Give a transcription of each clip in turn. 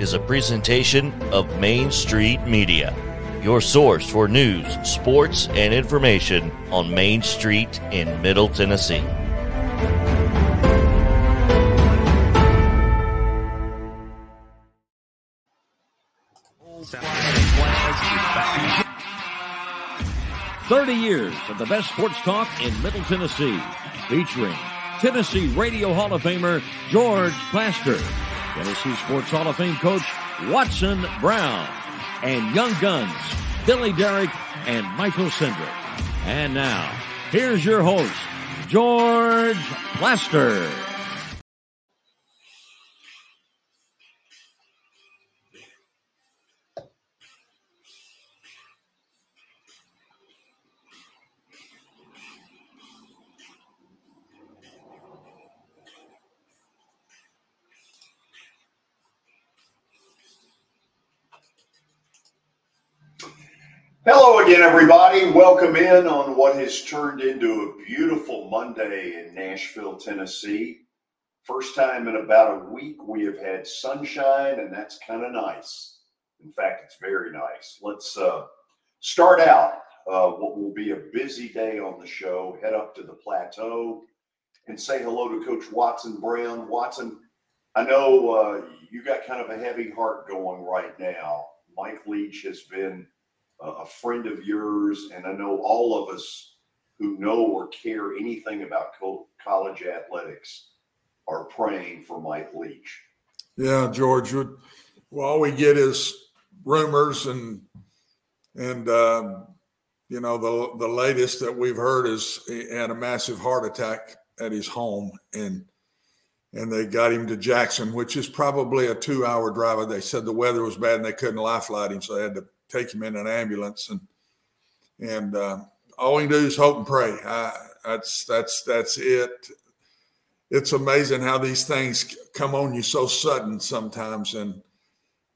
is a presentation of Main Street Media, your source for news, sports, and information on Main Street in Middle Tennessee. Thirty years of the best sports talk in Middle Tennessee, featuring Tennessee Radio Hall of Famer George Plaster, Tennessee Sports Hall of Fame coach Watson Brown, and Young Guns Billy Derrick and Michael Sindrick. And now, here's your host, George Plaster. Hello again, everybody. Welcome in on what has turned into a beautiful Monday in Nashville, Tennessee. First time in about a week we have had sunshine, and that's kind of nice. In fact, it's very nice. Let's uh, start out uh, what will be a busy day on the show. Head up to the plateau and say hello to Coach Watson Brown. Watson, I know uh, you got kind of a heavy heart going right now. Mike Leach has been a friend of yours, and I know all of us who know or care anything about college athletics are praying for Mike Leach. Yeah, George. Well, all we get is rumors, and and um, you know the the latest that we've heard is he had a massive heart attack at his home, and and they got him to Jackson, which is probably a two hour drive. They said the weather was bad and they couldn't life him, so they had to take him in an ambulance and and uh, all we can do is hope and pray. I, that's that's that's it. It's amazing how these things come on you so sudden sometimes, and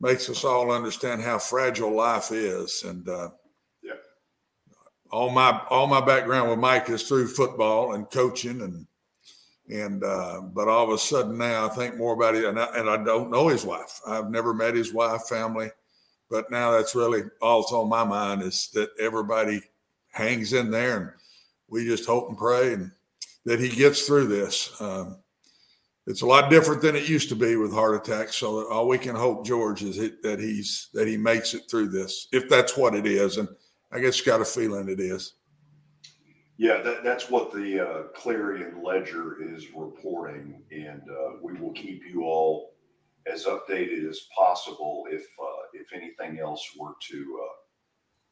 makes us all understand how fragile life is. And uh, yeah, all my all my background with Mike is through football and coaching, and and uh, but all of a sudden now I think more about it, and I, and I don't know his wife. I've never met his wife, family but now that's really all that's on my mind is that everybody hangs in there and we just hope and pray and that he gets through this. Um, it's a lot different than it used to be with heart attacks. So all we can hope, George, is that he's that he makes it through this, if that's what it is. And I guess you got a feeling it is. Yeah, that, that's what the uh, Clarion Ledger is reporting, and uh, we will keep you all as updated as possible if uh, if anything else were to uh,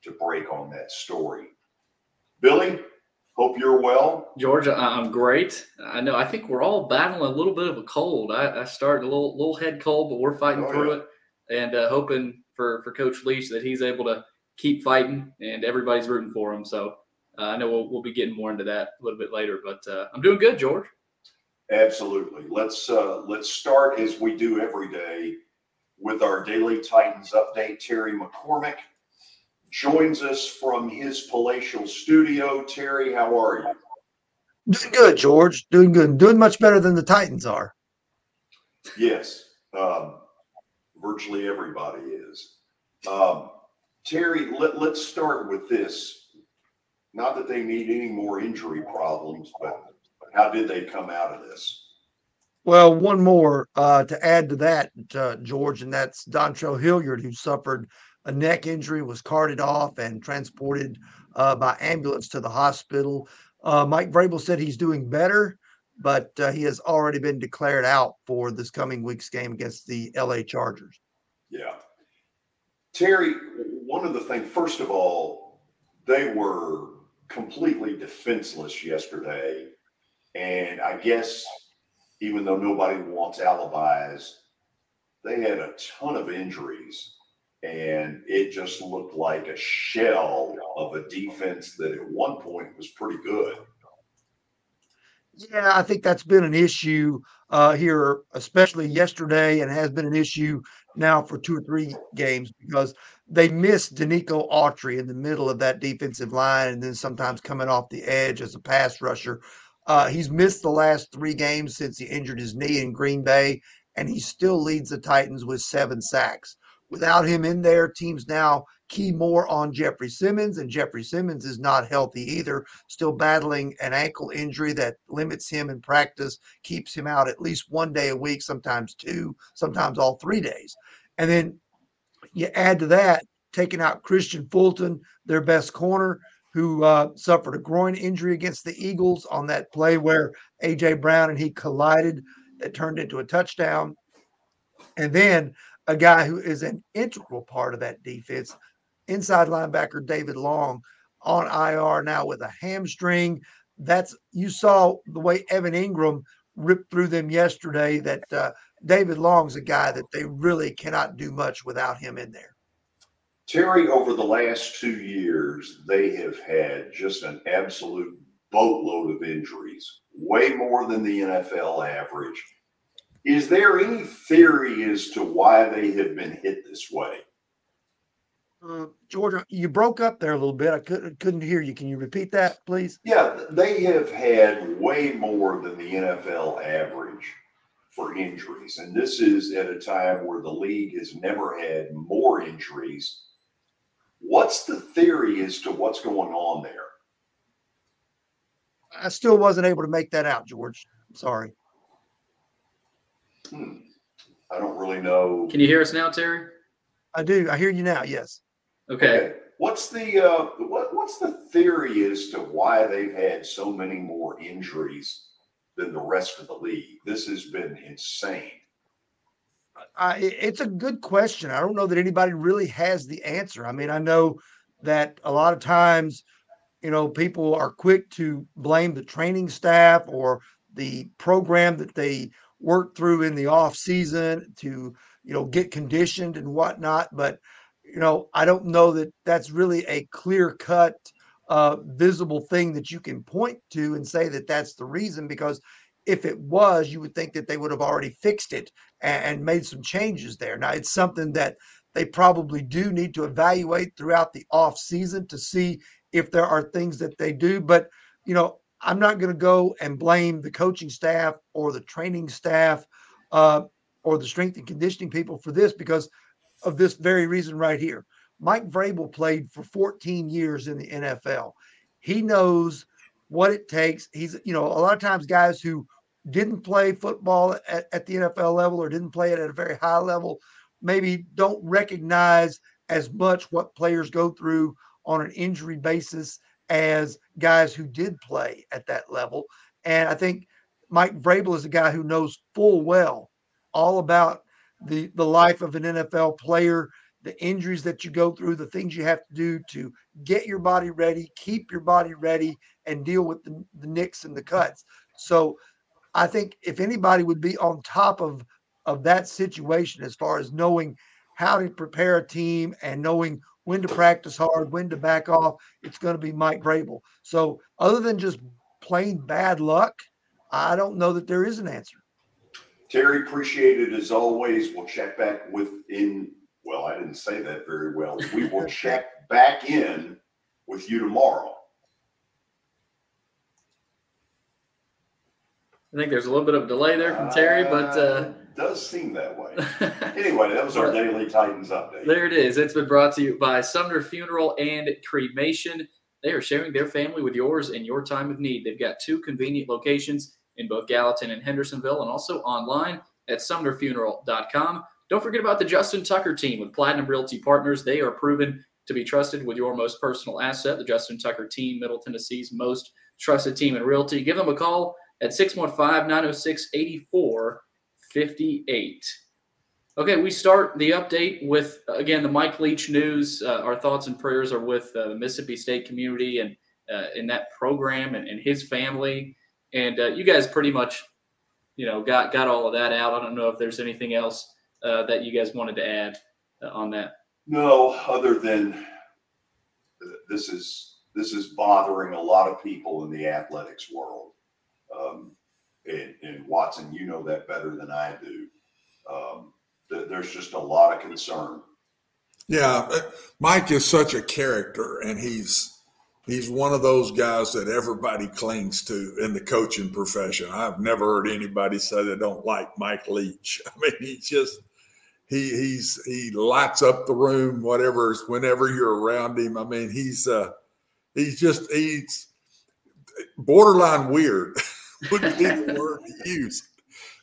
to break on that story. Billy, hope you're well. George, I'm great. I know. I think we're all battling a little bit of a cold. I, I started a little little head cold, but we're fighting oh, through yeah. it and uh, hoping for for Coach Leach that he's able to keep fighting and everybody's rooting for him. So. Uh, I know we'll, we'll be getting more into that a little bit later, but uh, I'm doing good, George. Absolutely. Let's uh, let's start as we do every day with our daily Titans update. Terry McCormick joins us from his palatial studio. Terry, how are you? Doing good, George. Doing good. Doing much better than the Titans are. Yes, um, virtually everybody is. Um, Terry, let, let's start with this. Not that they need any more injury problems, but how did they come out of this? Well, one more uh, to add to that, uh, George, and that's Dontrell Hilliard, who suffered a neck injury, was carted off and transported uh, by ambulance to the hospital. Uh, Mike Vrabel said he's doing better, but uh, he has already been declared out for this coming week's game against the LA Chargers. Yeah. Terry, one of the things, first of all, they were completely defenseless yesterday and I guess even though nobody wants alibis, they had a ton of injuries. And it just looked like a shell of a defense that at one point was pretty good. Yeah, I think that's been an issue uh, here, especially yesterday, and has been an issue now for two or three games because they missed Denico Autry in the middle of that defensive line, and then sometimes coming off the edge as a pass rusher. Uh, he's missed the last three games since he injured his knee in Green Bay, and he still leads the Titans with seven sacks. Without him in there, teams now key more on Jeffrey Simmons, and Jeffrey Simmons is not healthy either, still battling an ankle injury that limits him in practice, keeps him out at least one day a week, sometimes two, sometimes all three days. And then you add to that, taking out Kristian Fulton, their best corner, who uh, suffered a groin injury against the Eagles on that play where A.J. Brown and he collided that turned into a touchdown. And then a guy who is an integral part of that defense, inside linebacker David Long on IR now with a hamstring. That's you saw the way Evan Engram ripped through them yesterday. That uh, David Long's a guy that they really cannot do much without him in there. Terry, over the last two years, they have had just an absolute boatload of injuries, way more than the NFL average. Is there any theory as to why they have been hit this way? Uh, Georgia, you broke up there a little bit. I couldn't couldn't hear you. Can you repeat that, please? Yeah, they have had way more than the NFL average for injuries, and this is at a time where the league has never had more injuries. What's the theory as to what's going on there? I still wasn't able to make that out, George. sorry. Hmm. I don't really know. Can you hear us now, Terry? I do. I hear you now. Yes. Okay. okay. What's the uh, what, what's the theory as to why they've had so many more injuries than the rest of the league? This has been insane. Uh, it's a good question. I don't know that anybody really has the answer. I mean, I know that a lot of times, you know, people are quick to blame the training staff or the program that they work through in the off season to you know get conditioned and whatnot but you know i don't know that that's really a clear cut uh, visible thing that you can point to and say that that's the reason because if it was you would think that they would have already fixed it and, and made some changes there now it's something that they probably do need to evaluate throughout the off season to see if there are things that they do but you know I'm not going to go and blame the coaching staff or the training staff uh, or the strength and conditioning people for this because of this very reason right here. Mike Vrabel played for 14 years in the NFL. He knows what it takes. He's, you know, a lot of times guys who didn't play football at, at the NFL level or didn't play it at a very high level maybe don't recognize as much what players go through on an injury basis as guys who did play at that level. And I think Mike Vrabel is a guy who knows full well all about the the life of an NFL player, the injuries that you go through, the things you have to do to get your body ready, keep your body ready, and deal with the, the nicks and the cuts. So I think if anybody would be on top of of that situation as far as knowing how to prepare a team and knowing when to practice hard, when to back off. It's going to be Mike Vrabel. So, other than just plain bad luck, I don't know that there is an answer. Terry, appreciate it as always. We'll check back within. Well, I didn't say that very well. We will check back in with you tomorrow. I think there's a little bit of delay there from Terry, but uh, uh does seem that way. anyway, that was our daily Titans update. There it is. It's been brought to you by Sumner Funeral and Cremation. They are sharing their family with yours in your time of need. They've got two convenient locations in both Gallatin and Hendersonville, and also online at sumnerfuneral.com. Don't forget about the Justin Tucker team with Platinum Realty Partners. They are proven to be trusted with your most personal asset. The Justin Tucker team, Middle Tennessee's most trusted team in realty. Give them a call at 615 906 8458. Okay, we start the update with again the Mike Leach news. Uh, our thoughts and prayers are with uh, the Mississippi State community and uh, in that program and, and his family. And uh, you guys pretty much, you know, got got all of that out. I don't know if there's anything else uh, that you guys wanted to add on that. No, other than this is this is bothering a lot of people in the athletics world. Um, and, and, Watson, you know that better than I do. Um, th- there's just a lot of concern. Yeah, Mike is such a character, and he's he's one of those guys that everybody clings to in the coaching profession. I've never heard anybody say they don't like Mike Leach. I mean, he just he he's he lights up the room, whatever whenever you're around him. I mean, he's uh he's just he's borderline weird would be the word to use.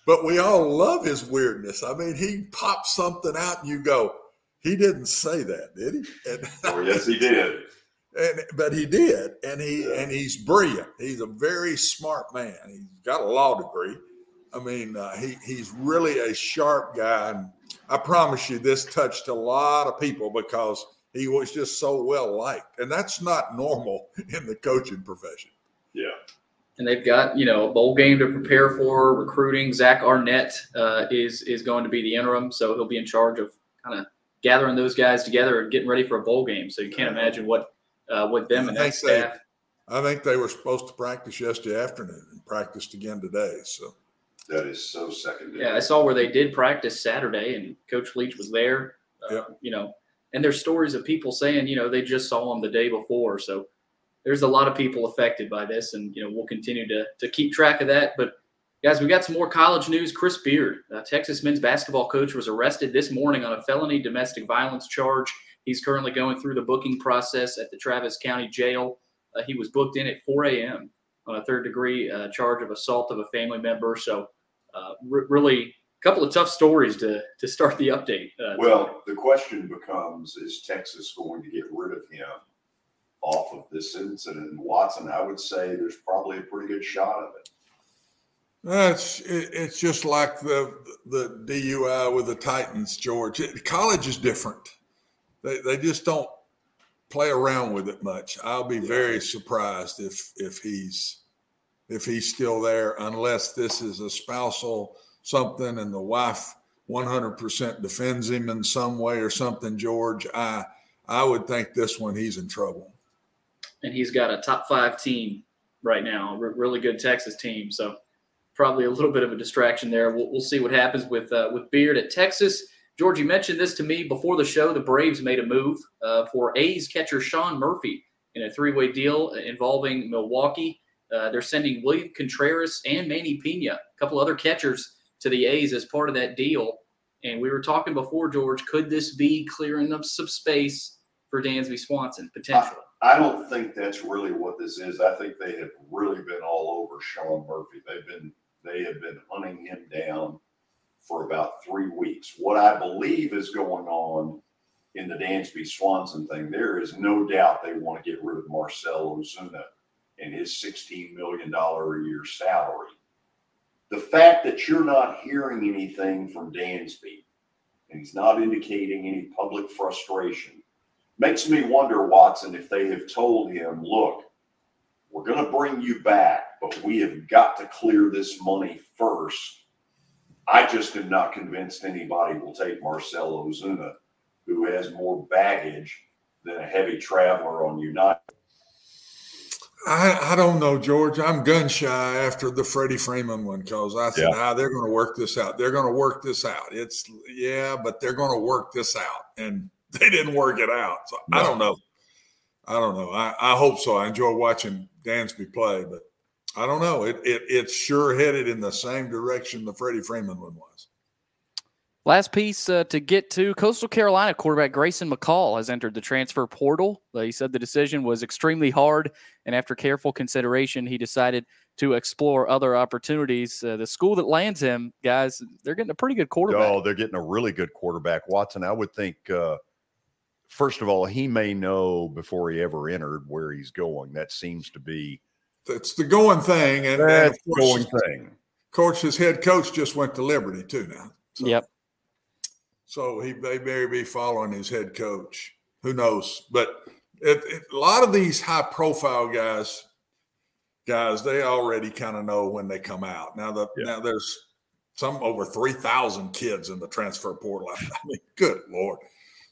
But we all love his weirdness. I mean, he pops something out and you go, he didn't say that, did he? And, oh, yes, he did. And, but he did, and he yeah. and he's brilliant. He's a very smart man. He's got a law degree. I mean, uh, he he's really a sharp guy, and I promise you, this touched a lot of people because he was just so well liked, and that's not normal in the coaching profession. Yeah. And they've got you know a bowl game to prepare for. Recruiting Zach Arnett uh, is is going to be the interim, so he'll be in charge of kind of gathering those guys together and getting ready for a bowl game. So you can't imagine what uh, with them and that staff. I think they were supposed to practice yesterday afternoon and practiced again today. So that is so secondary. Yeah, I saw where they did practice Saturday, and Coach Leach was there. Uh, yep. You know, and there's stories of people saying, you know, they just saw him the day before. So there's a lot of people affected by this, and you know, we'll continue to to keep track of that. But guys, we got some more college news. Chris Beard, Texas men's basketball coach, was arrested this morning on a felony domestic violence charge. He's currently going through the booking process at the Travis County Jail. Uh, he was booked in at 4 a.m. on a third degree uh, charge of assault of a family member. So, uh, really, a couple of tough stories to to start the update. Uh, well, the question becomes: Is Texas going to get rid of him off of this incident? And Watson, I would say there's probably a pretty good shot of it. That's it's just like the the DUI with the Titans, George. College is different they, they just don't play around with it much. I'll be very surprised if if he's if he's still there, unless this is a spousal something and the wife 100% defends him in some way or something. George, I I would think this one he's in trouble. And he's got a top five team right now, a really good Texas team. So probably a little bit of a distraction there. We'll, we'll see what happens with uh, with Beard at Texas. George, you mentioned this to me before the show. The Braves made a move uh, for A's catcher Sean Murphy in a three way deal involving Milwaukee. Uh, they're sending William Contreras and Manny Pena, a couple other catchers, to the A's as part of that deal. And we were talking before, George, could this be clearing up some space for Dansby Swanson potentially? I, don't think that's really what this is. I think they have really been all over Sean Murphy. They've been they have been hunting him down for about three weeks. What I believe is going on in the Dansby Swanson thing, there is no doubt they want to get rid of Marcell Ozuna and his $16 million a year salary. The fact that you're not hearing anything from Dansby and he's not indicating any public frustration makes me wonder, Watson, if they have told him, look, we're going to bring you back, but we have got to clear this money first I just am not convinced anybody will take Marcelo Ozuna, who has more baggage than a heavy traveler on United. I, I don't know, George. I'm gun shy after the Freddie Freeman one because I said, yeah. ah, they're going to work this out. They're going to work this out. It's, yeah, but they're going to work this out. And they didn't work it out. So no. I don't know. I don't know. I, I hope so. I enjoy watching Dansby play, but I don't know. It, it it's sure headed in the same direction the Freddie Freeman one was. Last piece uh, to get to Coastal Carolina quarterback Grayson McCall has entered the transfer portal. Uh, he said the decision was extremely hard, and after careful consideration, he decided to explore other opportunities. Uh, the school that lands him, guys, they're getting a pretty good quarterback. Oh, they're getting a really good quarterback. Watson, I would think, uh, first of all, he may know before he ever entered where he's going. That seems to be it's the going thing, and, that's and going thing. Coach, his head coach just went to Liberty too now. So, yep. So he they may be following his head coach. Who knows? But it, it, a lot of these high profile guys, guys, they already kind of know when they come out. Now the yeah. now there's some over three thousand kids in the transfer portal. I mean, good lord.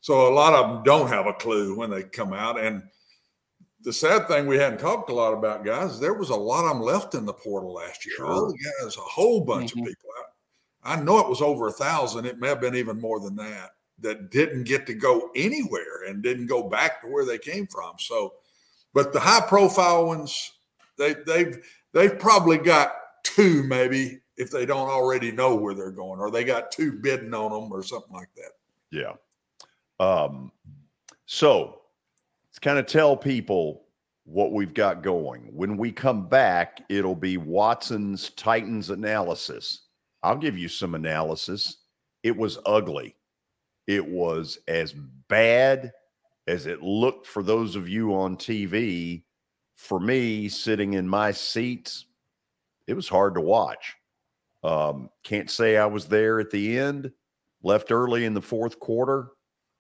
So a lot of them don't have a clue when they come out, and the sad thing we hadn't talked a lot about, guys, there was a lot of them left in the portal last year. Sure. All the guys, a whole bunch mm-hmm. of people. I, I know it was over a thousand. It may have been even more than that that didn't get to go anywhere and didn't go back to where they came from. So but the high profile ones, they they've they've probably got two maybe if they don't already know where they're going, or they got two bidding on them or something like that. Yeah. Um, so let's kind of tell people what we've got going. When we come back, it'll be Watson's Titans analysis. I'll give you some analysis. It was ugly. It was as bad as it looked for those of you on TV. For me, sitting in my seats, it was hard to watch. Um, can't say I was there at the end, left early in the fourth quarter.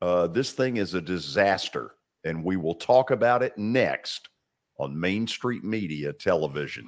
Uh, this thing is a disaster, and we will talk about it next on Main Street Media Television.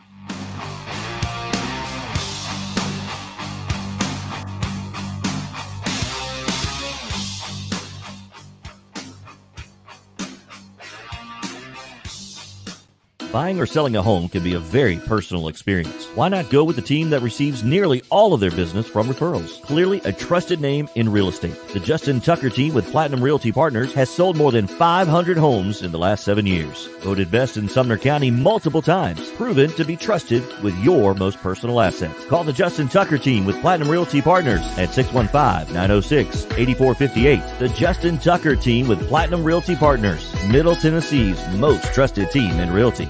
Buying or selling a home can be a very personal experience. Why not go with the team that receives nearly all of their business from referrals? Clearly a trusted name in real estate. The Justin Tucker team with Platinum Realty Partners has sold more than 500 homes in the last seven years. Voted best in Sumner County multiple times. Proven to be trusted with your most personal assets. Call the Justin Tucker team with Platinum Realty Partners at 615-906-8458. The Justin Tucker team with Platinum Realty Partners, Middle Tennessee's most trusted team in realty.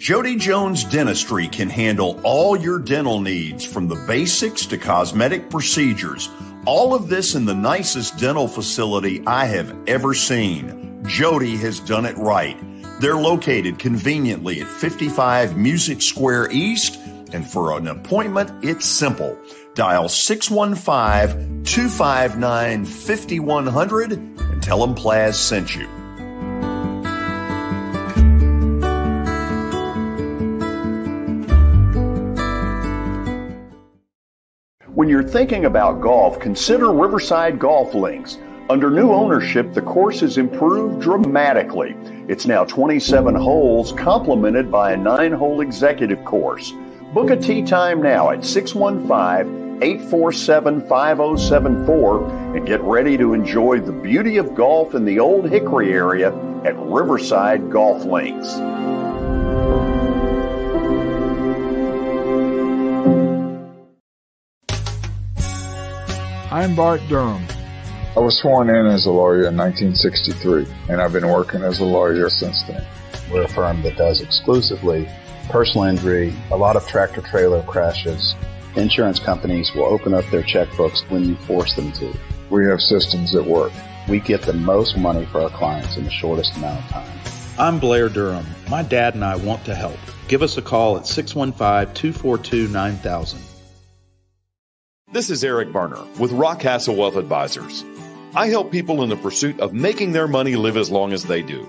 Jody Jones Dentistry can handle all your dental needs from the basics to cosmetic procedures. All of this in the nicest dental facility I have ever seen. Jody has done it right. They're located conveniently at 55 Music Square East, and for an appointment, it's simple. Dial 615 259 5100 and tell them Plaz sent you. When you're thinking about golf, consider Riverside Golf Links. Under new ownership, the course has improved dramatically. It's now 27 holes, complemented by a nine hole executive course. Book a tee time now at 615 847 5074 and get ready to enjoy the beauty of golf in the Old Hickory area at Riverside Golf Links. I'm Bart Durham. I was sworn in as a lawyer in 1963, and I've been working as a lawyer since then. We're a firm that does exclusively personal injury, a lot of tractor trailer crashes. Insurance companies will open up their checkbooks when you force them to. We have systems that work. We get the most money for our clients in the shortest amount of time. I'm Blair Durham. My dad and I want to help. Give us a call at 615 242 9000. This is Eric Berner with Rockcastle Wealth Advisors. I help people in the pursuit of making their money live as long as they do.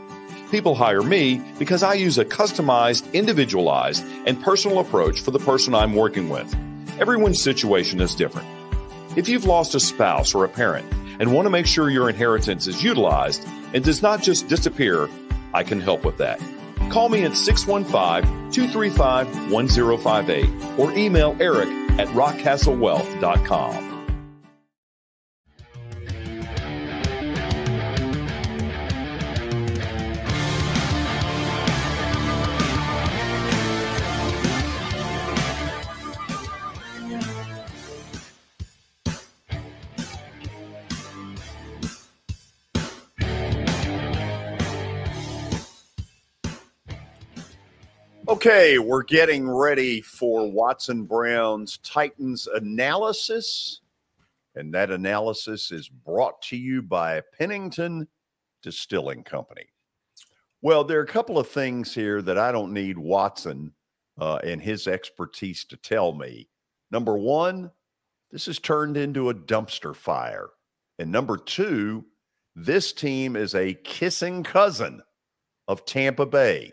People hire me because I use a customized, individualized, and personal approach for the person I'm working with. Everyone's situation is different. If you've lost a spouse or a parent and want to make sure your inheritance is utilized and does not just disappear, I can help with that. Call me at 615 235 1058 or email Eric at rockcastlewealth.com. Okay, we're getting ready for Watson Brown's Titans analysis. And that analysis is brought to you by Pennington Distilling Company. Well, there are a couple of things here that I don't need Watson uh, and his expertise to tell me. Number one, this has turned into a dumpster fire. And number two, this team is a kissing cousin of Tampa Bay,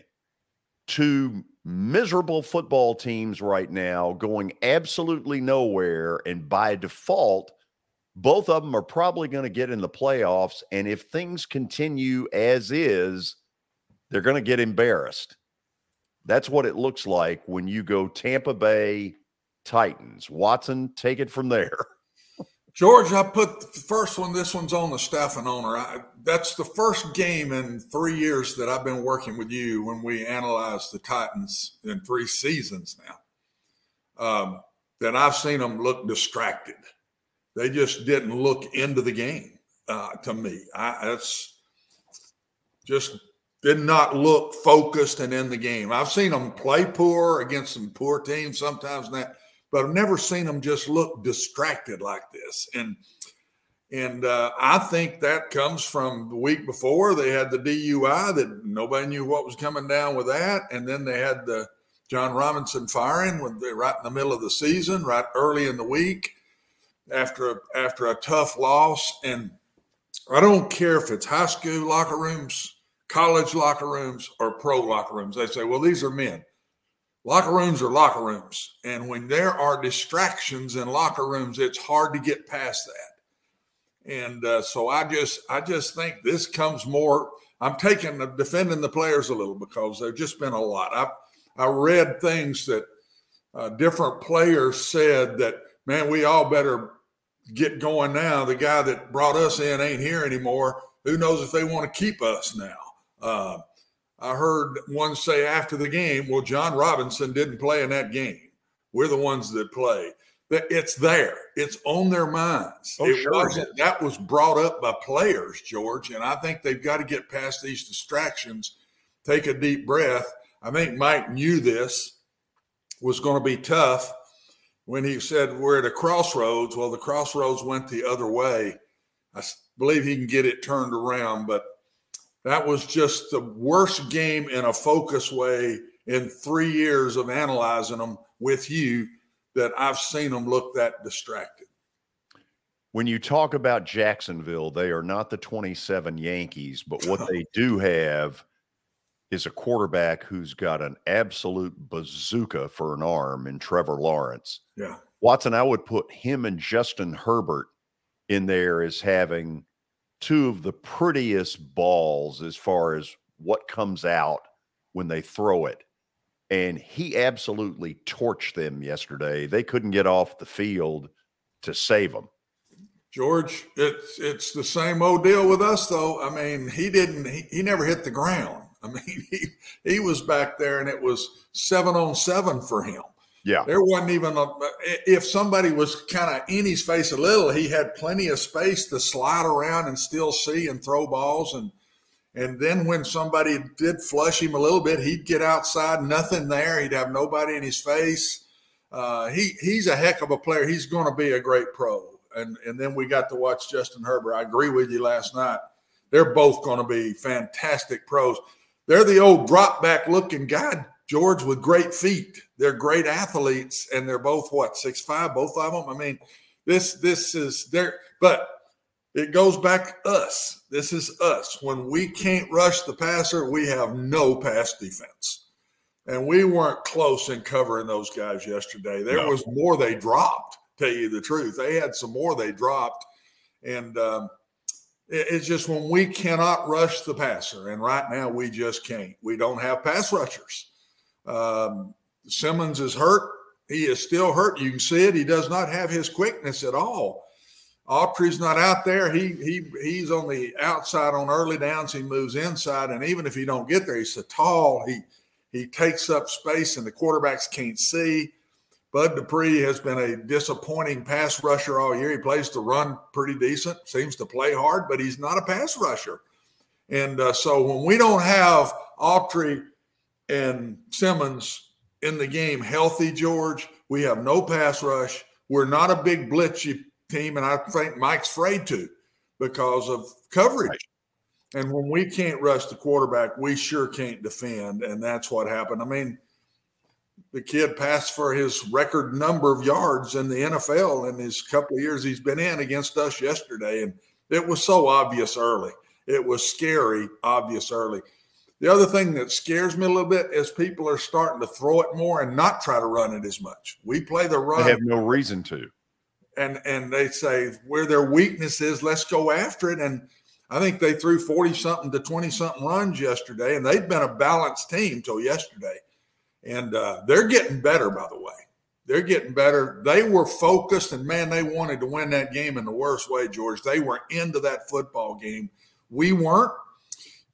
two miserable football teams right now going absolutely nowhere. And by default, both of them are probably going to get in the playoffs. And if things continue as is, they're going to get embarrassed. That's what it looks like when you go Tampa Bay Titans. Watson, take it from there. George, I put the first one. This one's on the staff and owner. I, that's the first game in three years that I've been working with you when we analyzed the Titans in three seasons now. Um, that I've seen them look distracted. They just didn't look into the game uh, to me. I, that's just did not look focused and in the game. I've seen them play poor against some poor teams sometimes. That but I've never seen them just look distracted like this. And and uh, I think that comes from the week before they had the DUI that nobody knew what was coming down with that, and then they had the Jon Robinson firing when they right in the middle of the season, right early in the week after a, after a tough loss. And I don't care if it's high school locker rooms, college locker rooms, or pro locker rooms. They say, well, these are men locker rooms are locker rooms. And when there are distractions in locker rooms, it's hard to get past that. And uh, so I just, I just think this comes more. I'm taking defending the players a little because there's just been a lot. I, I read things that uh, different players said that, man, we all better get going now. The guy that brought us in ain't here anymore. Who knows if they want to keep us now? Uh, I heard one say after the game, well, Jon Robinson didn't play in that game. We're the ones that play. It's there. It's on their minds. Oh, it sure wasn't that was brought up by players, George. And I think they've got to get past these distractions, take a deep breath. I think Mike knew this was going to be tough when he said we're at a crossroads. Well, the crossroads went the other way. I believe he can get it turned around, but that was just the worst game in a focus way in three years of analyzing them with you that I've seen them look that distracted. When you talk about Jacksonville, they are not the 27 Yankees, but what they do have is a quarterback who's got an absolute bazooka for an arm in Trevor Lawrence. Yeah. Watson, I would put him and Justin Herbert in there as having two of the prettiest balls as far as what comes out when they throw it. And he absolutely torched them yesterday. They couldn't get off the field to save them. George, it's it's the same old deal with us though. I mean, he didn't he, he never hit the ground. I mean, he he was back there and it was seven on seven for him. Yeah. There wasn't even a, if somebody was kind of in his face a little, he had plenty of space to slide around and still see and throw balls. And and then when somebody did flush him a little bit, he'd get outside, nothing there. He'd have nobody in his face. Uh, he he's a heck of a player. He's going to be a great pro. And and then we got to watch Justin Herbert. I agree with you last night. They're both going to be fantastic pros. They're the old drop back looking guy George with great feet. They're great athletes, and they're both what six five, both of them. I mean, this this is there, but it goes back us. This is us. When we can't rush the passer, we have no pass defense, and we weren't close in covering those guys yesterday. There No. was more they dropped. Tell you the truth, they had some more they dropped, and. Um, it- it's just when we cannot rush the passer, and right now we just can't. We don't have pass rushers. Um, Simmons is hurt. He is still hurt. You can see it. He does not have his quickness at all. Autry's not out there. He he he's on the outside on early downs. He moves inside, and even if he don't get there, he's so tall. He he takes up space, and the quarterbacks can't see. Bud Dupree has been a disappointing pass rusher all year. He plays to run pretty decent, seems to play hard, but he's not a pass rusher. And uh, so when we don't have Autry and Simmons in the game healthy, George, we have no pass rush. We're not a big blitzy team, and I think Mike's afraid to because of coverage. And when we can't rush the quarterback, we sure can't defend, and that's what happened. I mean, the kid passed for his record number of yards in the NFL in his couple of years he's been in against us yesterday, and it was so obvious early. It was scary, obvious early. The other thing that scares me a little bit is people are starting to throw it more and not try to run it as much. We play the run. They have no reason to. And and they say where their weakness is, let's go after it. And I think they threw 40 something to 20 something runs yesterday, and they'd been a balanced team till yesterday. And uh, they're getting better, by the way. They're getting better. They were focused, and man, they wanted to win that game in the worst way, George. They were into that football game. We weren't.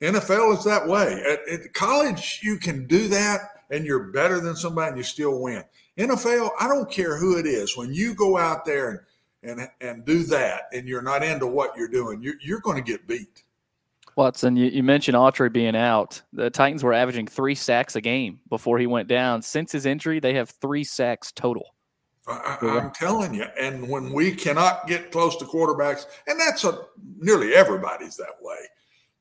NFL is that way. At, at college, you can do that, and you're better than somebody, and you still win. NFL, I don't care who it is. When you go out there and and and do that, and you're not into what you're doing, you're, you're going to get beat. Watson, you, you mentioned Autry being out. The Titans were averaging three sacks a game before he went down. Since his injury, they have three sacks total. I, am telling you, and when we cannot get close to quarterbacks, and that's a nearly everybody's that way.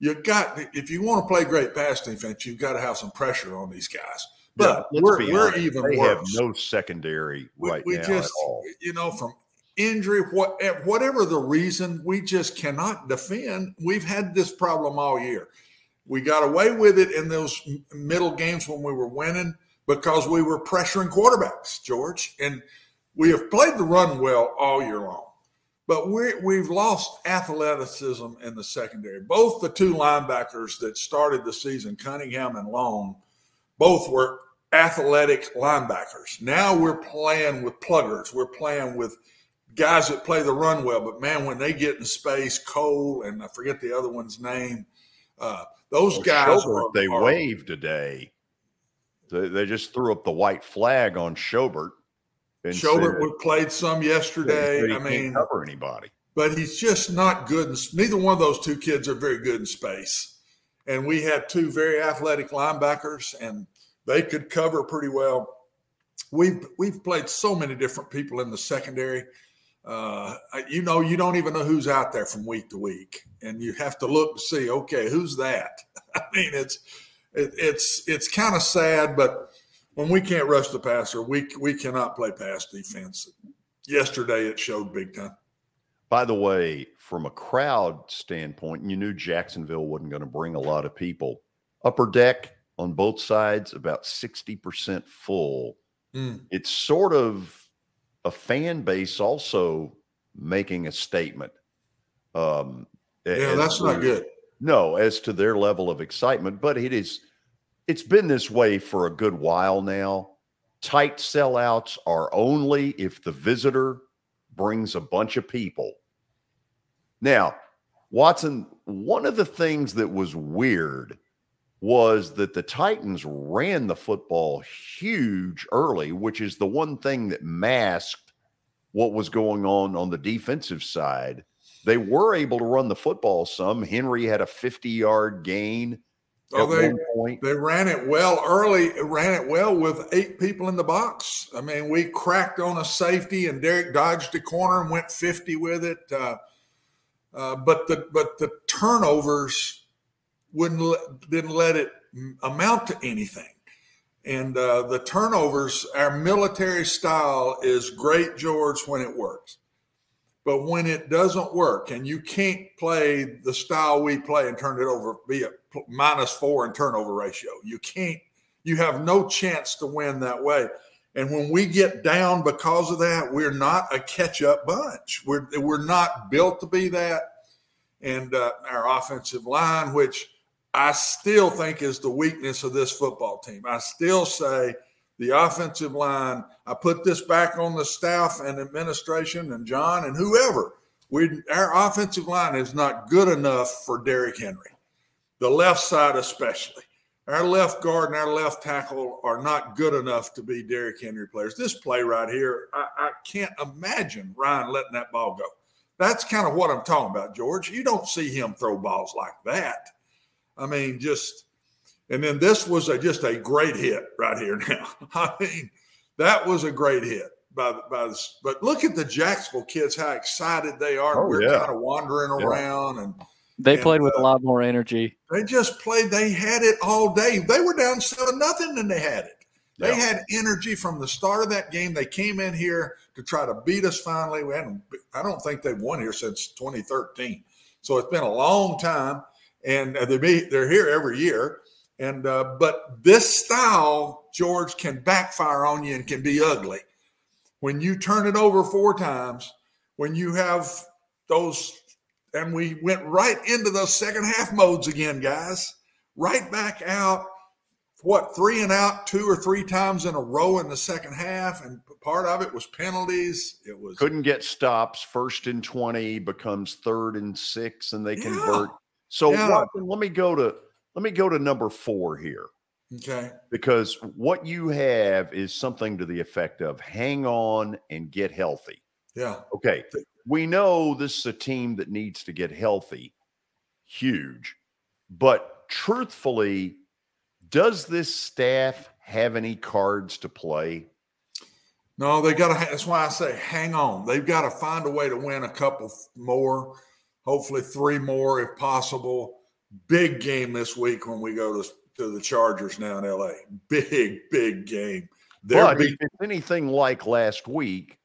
You got if you want to play great pass defense, you've got to have some pressure on these guys. But yeah, we're, we're even they worse. have no secondary right we, we now just, at all. You know, from injury, what, whatever the reason, we just cannot defend. We've had this problem all year. We got away with it in those middle games when we were winning because we were pressuring quarterbacks, George. And we have played the run well all year long. But we we've lost athleticism in the secondary. Both the two linebackers that started the season, Cunningham and Long, both were athletic linebackers. Now we're playing with pluggers. We're playing with – guys that play the run well, but man, when they get in space, Cole and I forget the other one's name, uh, those Well, guys Schobert, are, they are- waved today. They, they just threw up the white flag on Schobert. Schobert said- played some yesterday. I mean, cover anybody. but he's just not good. In, neither one of those two kids are very good in space. And we had two very athletic linebackers, and they could cover pretty well. We've we've played so many different people in the secondary. Uh, you know, you don't even know who's out there from week to week, and you have to look to see, okay, who's that? I mean, it's it, it's it's kind of sad, but when we can't rush the passer, we we cannot play pass defense. Yesterday, it showed big time. By the way, from a crowd standpoint, you knew Jacksonville wasn't going to bring a lot of people. Upper deck on both sides, about 60% full. Mm. It's sort of a fan base also making a statement. Um, Yeah, that's not good. No, as to their level of excitement, but it is. It's been this way for a good while now. Tight sellouts are only if the visitor brings a bunch of people. Now, Watson, one of the things that was weird was that the Titans ran the football huge early, which is the one thing that masked what was going on on the defensive side. They were able to run the football some. Henry had a 50 yard gain Oh, they they ran it well early. It ran it well with eight people in the box. I mean, we cracked on a safety, and Derrick dodged a corner and went fifty with it. Uh, uh, but the but the turnovers wouldn't let, didn't let it amount to anything. And uh, the turnovers, our military style is great, George, when it works. But when it doesn't work and you can't play the style we play and turn it over, be a minus four in turnover ratio, you can't, you have no chance to win that way. And when we get down because of that, we're not a catch up bunch. We're, we're not built to be that. And uh, our offensive line, which I still think is the weakness of this football team, I still say the offensive line. I put this back on the staff and administration and Jon and whoever. We our offensive line is not good enough for Derrick Henry, the left side especially. Our left guard and our left tackle are not good enough to be Derrick Henry players. This play right here, I, I can't imagine Ryan letting that ball go. That's kind of what I'm talking about, George. You don't see him throw balls like that. I mean, just and then this was a, just a great hit right here. Now, I mean, that was a great hit by the, by the. But look at the Jacksonville kids, how excited they are. Oh, We're yeah. kind of wandering Yeah. around, and They And, played with uh, a lot more energy. they just played. They had it all day. They were down seven nothing, and they had it. They Yeah. had energy from the start of that game. They came in here to try to beat us. Finally, we hadn't. I don't think they've won here since 2013. So it's been a long time, and they be, they're here every year. And uh, but this style, George, can backfire on you and can be ugly. When you turn it over four times, when you have those, and we went right into those second half modes again, guys. Right back out, what three and out two or three times in a row in the second half, and part of it was penalties. It was couldn't get stops. First and twenty becomes third and six, and they Yeah. convert. So Yeah. Let me go to let me go to number four here. Okay. because what you have is something to the effect of hang on and get healthy. Yeah. Okay. We know this is a team that needs to get healthy, huge. But truthfully, does this staff have any cards to play? No, they got to. That's why I say hang on. They've got to find a way to win a couple more, hopefully three more if possible. Big game this week when we go to, to the Chargers now in LA. Big, big game. They're But beat- if it's anything like last week,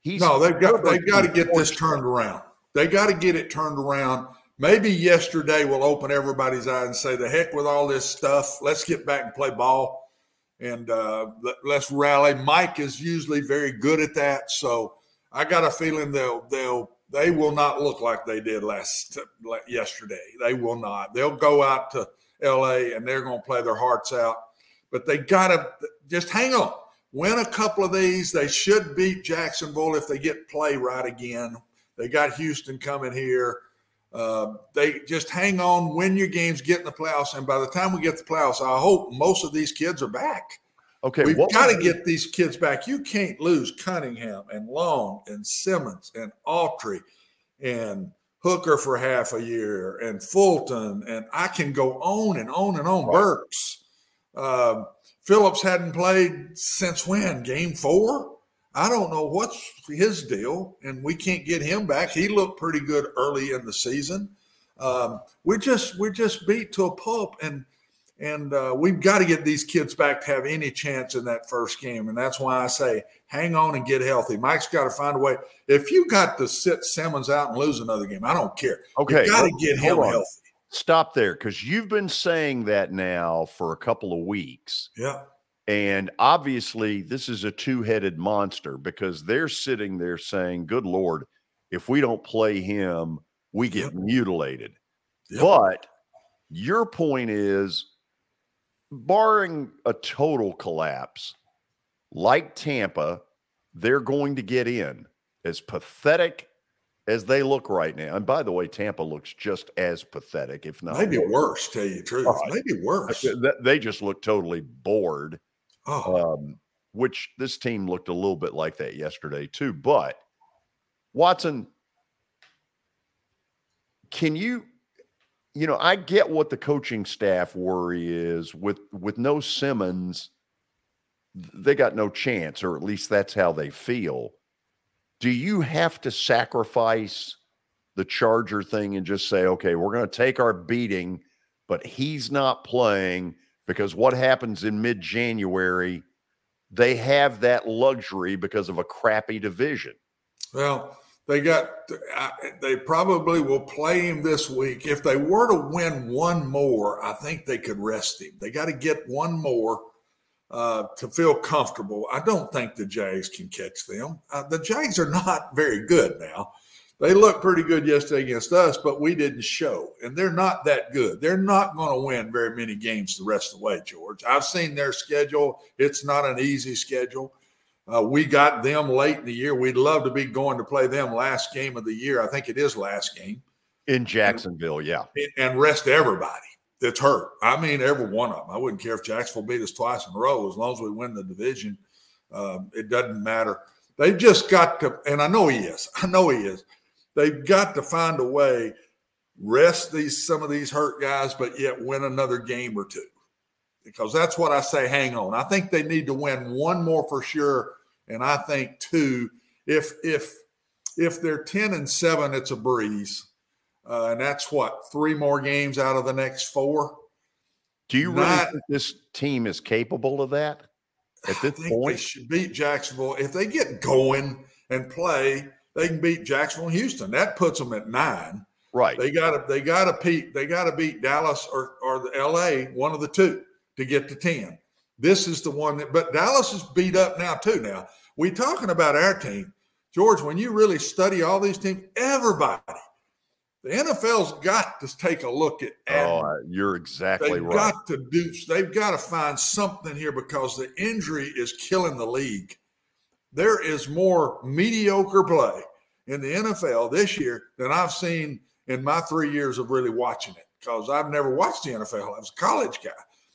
he's no, they've got they've got to get this turned around. They got to get it turned around. Maybe yesterday will open everybody's eyes and say, "The heck with all this stuff. Let's get back and play ball, and uh, let, let's rally." Mike is usually very good at that, so I got a feeling they'll they'll they will not look like they did last yesterday. They will not. They'll go out to L.A. and they're going to play their hearts out, but they got to just hang on. Win a couple of these. They should beat Jacksonville if they get play right again. They got Houston coming here. Uh, they just hang on, win your games, get in the playoffs, and by the time we get the playoffs, I hope most of these kids are back. Okay, we've got to get these kids back. You can't lose Cunningham and Long and Simmons and Autry and Hooker for half a year and Fulton and I can go on and on and on. Burks, um, Phillips hadn't played since when? Game four. I don't know what's his deal, and we can't get him back. He looked pretty good early in the season. Um, we're just we're just beat to a pulp, and and uh, we've got to get these kids back to have any chance in that first game. And that's why I say hang on and get healthy. Mike's got to find a way. If you got to sit Simmons out and lose another game, I don't care. Okay, got to get him on. healthy. Stop there because you've been saying that now for a couple of weeks. Yeah. And obviously, this is a two headed monster because they're sitting there saying, Good Lord, if we don't play him, we get mutilated. But your point is, barring a total collapse, like Tampa, they're going to get in. As pathetic as they look right now. And by the way, Tampa looks just as pathetic, if not Maybe worse, tell you the truth. Right. Maybe worse. Th- th- They just look totally bored. Oh. Um, which this team looked a little bit like that yesterday too. But Watson, can you, you know, I get what the coaching staff worry is with with no Simmons, they got no chance, or at least that's how they feel. Do you have to sacrifice the Charger thing and just say, okay, we're going to take our beating, but he's not playing because what happens in mid January, they have that luxury because of a crappy division. Well, they got. They probably will play him this week. If they were to win one more, I think they could rest him. They got to get one more uh, to feel comfortable. I don't think the Jags can catch them. Uh, the Jags are not very good now. They looked pretty good yesterday against us, but we didn't show, and they're not that good. They're not going to win very many games the rest of the way, George. I've seen their schedule. It's not an easy schedule. Uh, we got them late in the year. We'd love to be going to play them last game of the year. I think it is last game In Jacksonville, yeah. and rest everybody that's hurt. I mean, every one of them. I wouldn't care if Jacksonville beat us twice in a row as long as we win the division. Um, it doesn't matter. They've just got to, and I know he is. I know he is. They've got to find a way rest these some of these hurt guys, but yet win another game or two. Because that's what I say. Hang on. I think they need to win one more for sure, and I think two. If if if they're ten and seven, it's a breeze. Uh, and that's what three more games out of the next four. Do you really think this team is capable of that at I this think they point? should beat Jacksonville if they get going and play. They can beat Jacksonville and Houston. That puts them at nine. Right. They got to they got to beat they got to beat Dallas or or the L.A. one of the two to get to ten. This is the one that, but Dallas is beat up now too. Now we talking about our team, George. When you really study all these teams, everybody, the NFL's got to take a look at. Oh, you're exactly right. they've right. got to do. They've got to find something here because the injury is killing the league. There is more mediocre play in the NFL this year than I've seen in my three years of really watching it because I've never watched the NFL. I was a college guy.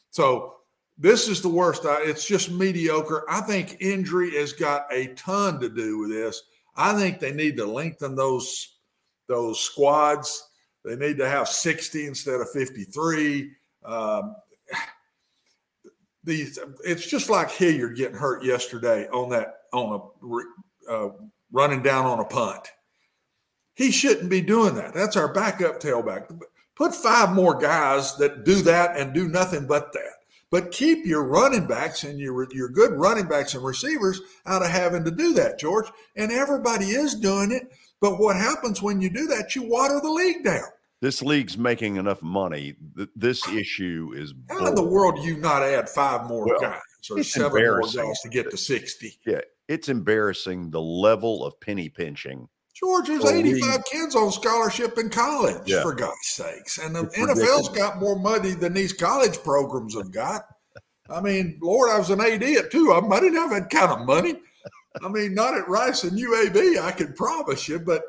So this is the worst. It's just mediocre. I think injury has got a ton to do with this. I think they need to lengthen those those squads. They need to have 60 instead of 53. Um, these it's just like Hilliard getting hurt yesterday on that on a uh, running down on a punt. He shouldn't be doing that. That's our backup tailback. Put five more guys that do that and do nothing but that. But keep your running backs and your your good running backs and receivers out of having to do that, George. And everybody is doing it. But what happens when you do that? You water the league down. This league's making enough money. This issue is. How in the world do you not add five more Well, guys or seven more guys to get to sixty? Yeah, it's embarrassing the level of penny pinching. George, there's 85 league- kids on scholarship in college, Yeah. for God's sakes. And the It's NFL's ridiculous. got more money than these college programs have got. I mean, Lord, I was an AD at two of them. I didn't have that kind of money. I mean, not at Rice and UAB, I can promise you, but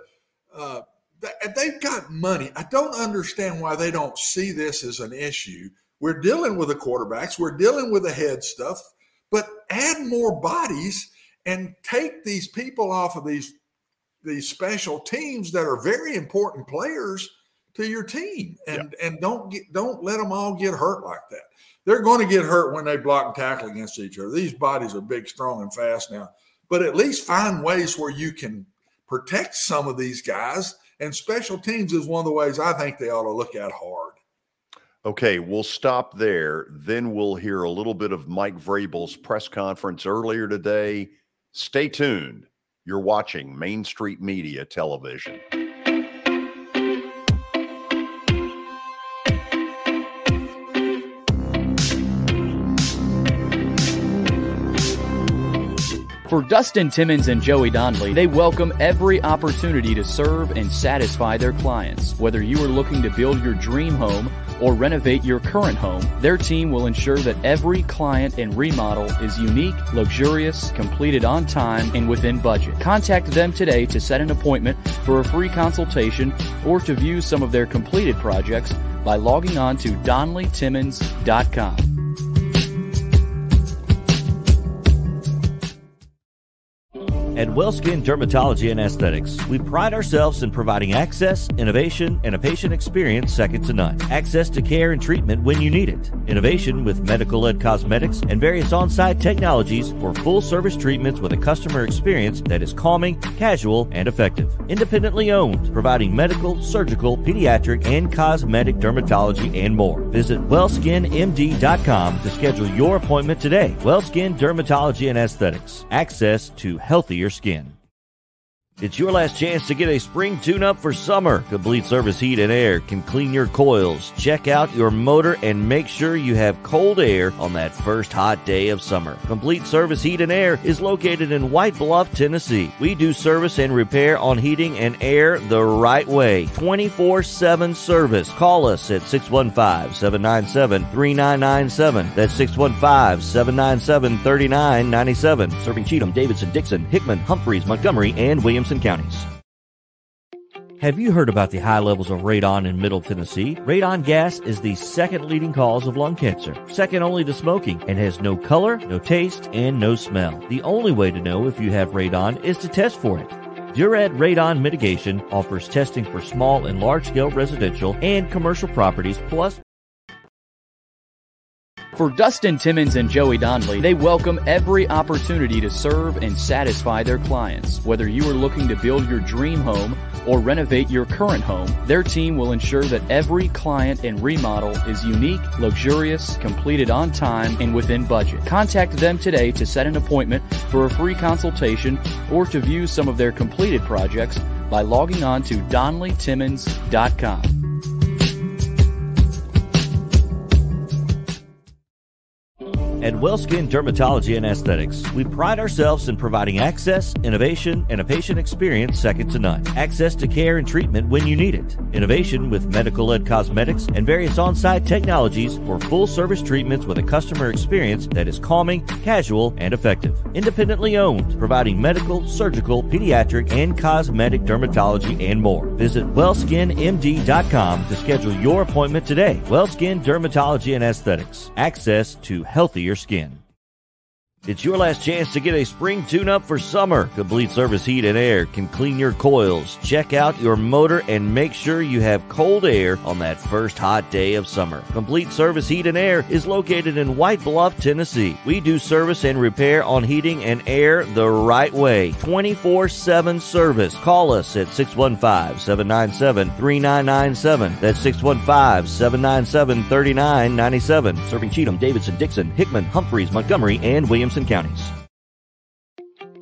uh, th- they've got money. I don't understand why they don't see this as an issue. We're dealing with the quarterbacks, we're dealing with the head stuff, but add more bodies and take these people off of these these special teams that are very important players to your team. And and don't get don't let them all get hurt like that. They're going to get hurt when they block and tackle against each other. These bodies are big strong and fast now. But at least find ways where you can protect some of these guys. And special teams is one of the ways i think they ought to look at hard. Okay, we'll stop there. Then we'll hear a little bit of Mike Vrabel's press conference earlier today. Stay tuned. You're watching Main Street Media Television. For Dustin Timmons and Joey Donnelly, they welcome every opportunity to serve and satisfy their clients. Whether you are looking to build your dream home or renovate your current home, their team will ensure that every client and remodel is unique, luxurious, completed on time, and within budget. Contact them today to set an appointment for a free consultation or to view some of their completed projects by logging on to DonnellyTimmons.com. At Wellskin Dermatology and Aesthetics, we pride ourselves in providing access, innovation, and a patient experience second to none. Access to care and treatment when you need it. Innovation with medical led cosmetics and various on site technologies for full service treatments with a customer experience that is calming, casual, and effective. Independently owned, providing medical, surgical, pediatric, and cosmetic dermatology and more. Visit wellskinmd.com to schedule your appointment today. Wellskin Dermatology and Aesthetics. Access to healthier skin. It's your last chance to get a spring tune up for summer. Complete Service Heat and Air can clean your coils, check out your motor, and make sure you have cold air on that first hot day of summer. Complete Service Heat and Air is located in White Bluff, Tennessee. We do service and repair on heating and air the right way. 24 7 service. Call us at 615 797 3997. That's 615 797 3997. Serving Cheatham, Davidson, Dickson, Hickman, Humphreys, Montgomery, and Williamson counties. Have you heard about the high levels of radon in Middle Tennessee? Radon gas is the second leading cause of lung cancer, second only to smoking, and has no color, no taste, and no smell. The only way to know if you have radon is to test for it. Duret Radon Mitigation offers testing for small and large scale residential and commercial properties, plus For Dustin Timmons and Joey Donnelly, they welcome every opportunity to serve and satisfy their clients. Whether you are looking to build your dream home or renovate your current home, their team will ensure that every client and remodel is unique, luxurious, completed on time, and within budget. Contact them today to set an appointment for a free consultation or to view some of their completed projects by logging on to donnellytimmons.com. At WellSkin Dermatology and Aesthetics, we pride ourselves in providing access, innovation, and a patient experience second to none. Access to care and treatment when you need it. Innovation with medical led cosmetics and various on site technologies for full service treatments with a customer experience that is calming, casual, and effective. Independently owned, providing medical, surgical, pediatric, and cosmetic dermatology and more. Visit wellskinmd.com to schedule your appointment today. WellSkin Dermatology and Aesthetics. Access to healthier skin. It's your last chance to get a spring tune up for summer. Complete Service Heat and Air can clean your coils, check out your motor, and make sure you have cold air on that first hot day of summer. Complete Service Heat and Air is located in White Bluff, Tennessee. We do service and repair on heating and air the right way. 24 7 service. Call us at 615 797 3997. That's 615 797 3997. Serving Cheatham, Davidson, Dickson, Hickman, Humphreys, Montgomery, and Williamson counties.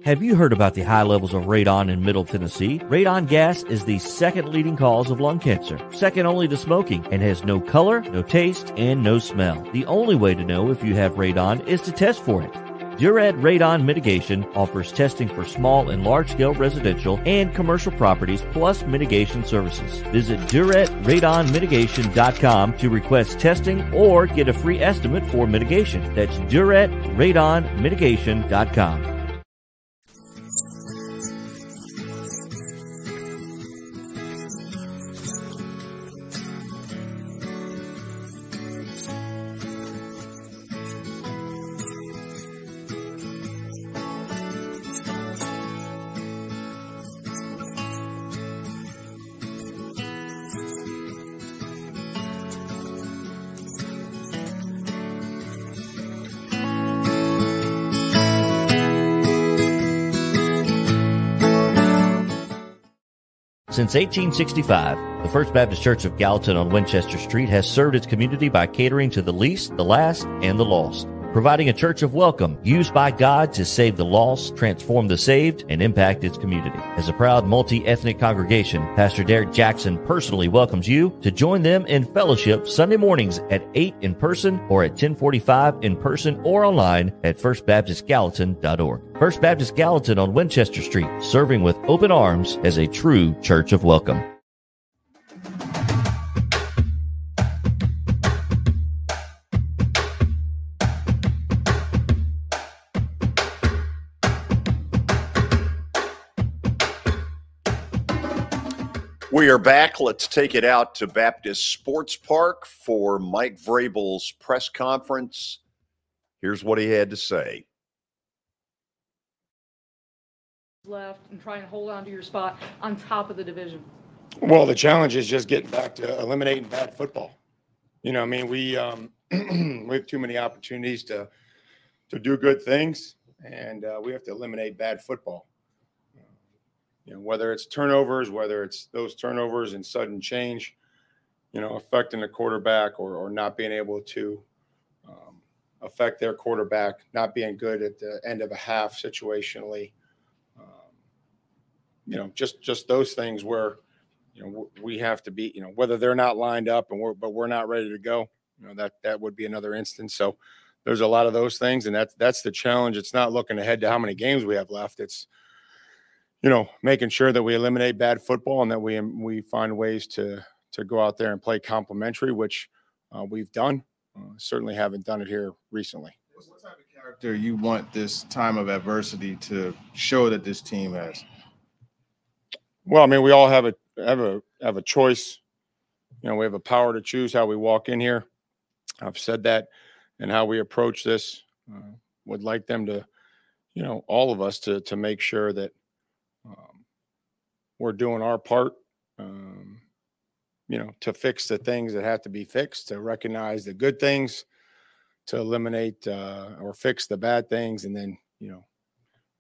Have you heard about the high levels of radon in Middle Tennessee? Radon gas is the second leading cause of lung cancer, second only to smoking, and has no color, no taste, and no smell. The only way to know if you have radon is to test for it. Duret Radon Mitigation offers testing for small and large scale residential and commercial properties plus mitigation services. Visit DuretRadonMitigation.com to request testing or get a free estimate for mitigation. That's DuretRadonMitigation.com. Since 1865, the First Baptist Church of Gallatin on Winchester Street has served its community by catering to the least, the last, and the lost. Providing a church of welcome used by God to save the lost, transform the saved, and impact its community. As a proud multi ethnic congregation, Pastor Derek Jackson personally welcomes you to join them in fellowship Sunday mornings at 8 in person or at 1045 in person or online at firstbaptistgallatin.org. First Baptist Gallatin on Winchester Street, serving with open arms as a true church of welcome. We are back. Let's take it out to Baptist Sports Park for Mike Vrabel's press conference. Here's what he had to say. left and try and hold on to your spot on top of the division? Well, the challenge is just getting back to eliminating bad football. You know, I mean, we um, we have too many opportunities to to do good things, and uh, we have to eliminate bad football. You know, whether it's turnovers, whether it's those turnovers and sudden change, you know, affecting the quarterback or or not being able to um, affect their quarterback, not being good at the end of a half situationally you know, just just those things where you know we have to be, you know, whether they're not lined up and we're but we're not ready to go. You know, that that would be another instance. So there's a lot of those things, and that's that's the challenge. It's not looking ahead to how many games we have left. It's you know making sure that we eliminate bad football and that we we find ways to to go out there and play complementary, which uh, we've done. Uh, certainly haven't done it here recently. What type of character you want this time of adversity to show that this team has? Well, I mean, we all have a have a have a choice. You know, we have a power to choose how we walk in here. I've said that, and how we approach this. Uh, would like them to, you know, all of us to to make sure that um, we're doing our part. Um, you know, to fix the things that have to be fixed, to recognize the good things, to eliminate uh, or fix the bad things, and then you know,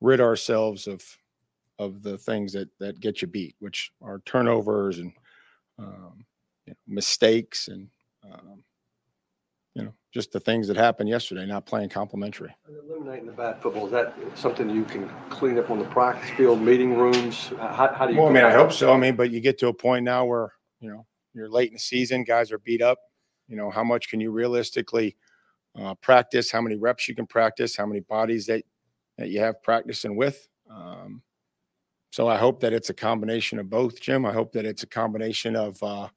rid ourselves of of the things that that get you beat, which are turnovers and um, you know, mistakes and um, you know just the things that happened yesterday, not playing complementary. eliminating the bad football? Is that something you can clean up on the practice field, meeting rooms? Uh, How, how do you? Well, I mean, I hope so. I mean, but you get to a point now where, you know, you're late in the season, guys are beat up. You know, how much can you realistically uh, practice? How many reps you can practice? How many bodies that that you have practicing with? Um, so I hope that it's a combination of both, Jim. I hope that it's a combination of, uh,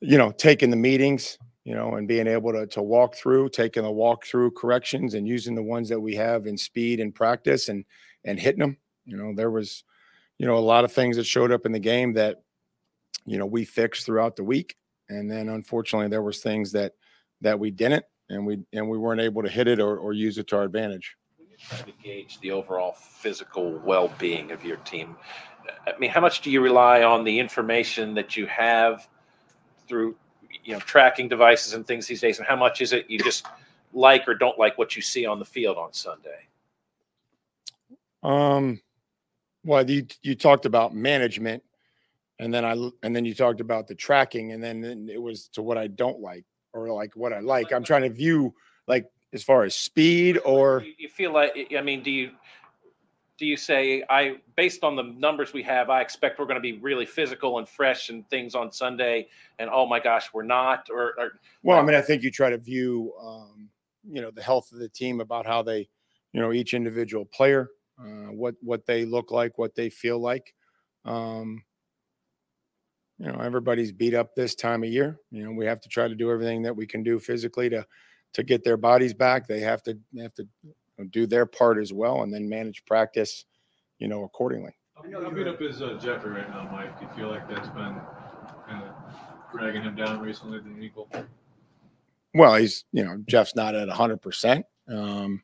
you know, taking the meetings, you know, and being able to to walk through, taking the walk through corrections, and using the ones that we have in speed and practice, and and hitting them. You know, there was, you know, a lot of things that showed up in the game that, you know, we fixed throughout the week, and then unfortunately there was things that that we didn't, and we and we weren't able to hit it or, or use it to our advantage. trying to gauge the overall physical well-being of your team. I mean, how much do you rely on the information that you have through, you know, tracking devices and things these days, and how much is it you just like or don't like what you see on the field on Sunday? Um, well, you you talked about management, and then I and then you talked about the tracking, and then, then it was to what I don't like or like what I like. I'm trying to view like as far as speed or You feel like, I mean, do you do you say I, based on the numbers we have, I expect we're going to be really physical and fresh and things on Sunday, and oh my gosh, we're not, or, or Well, I mean, I think you try to view, um, you know, the health of the team about how they, you know, each individual player, uh, what what they look like, what they feel like. Um, you know, everybody's beat up this time of year. You know, we have to try to do everything that we can do physically to to get their bodies back. They have to have to do their part as well, and then manage practice, you know, accordingly. How beat up is uh, Jeffery right now, Mike? Do you feel like that's been kind of dragging him down recently than equal? Well, he's you know Jeff's not at hundred percent. Um,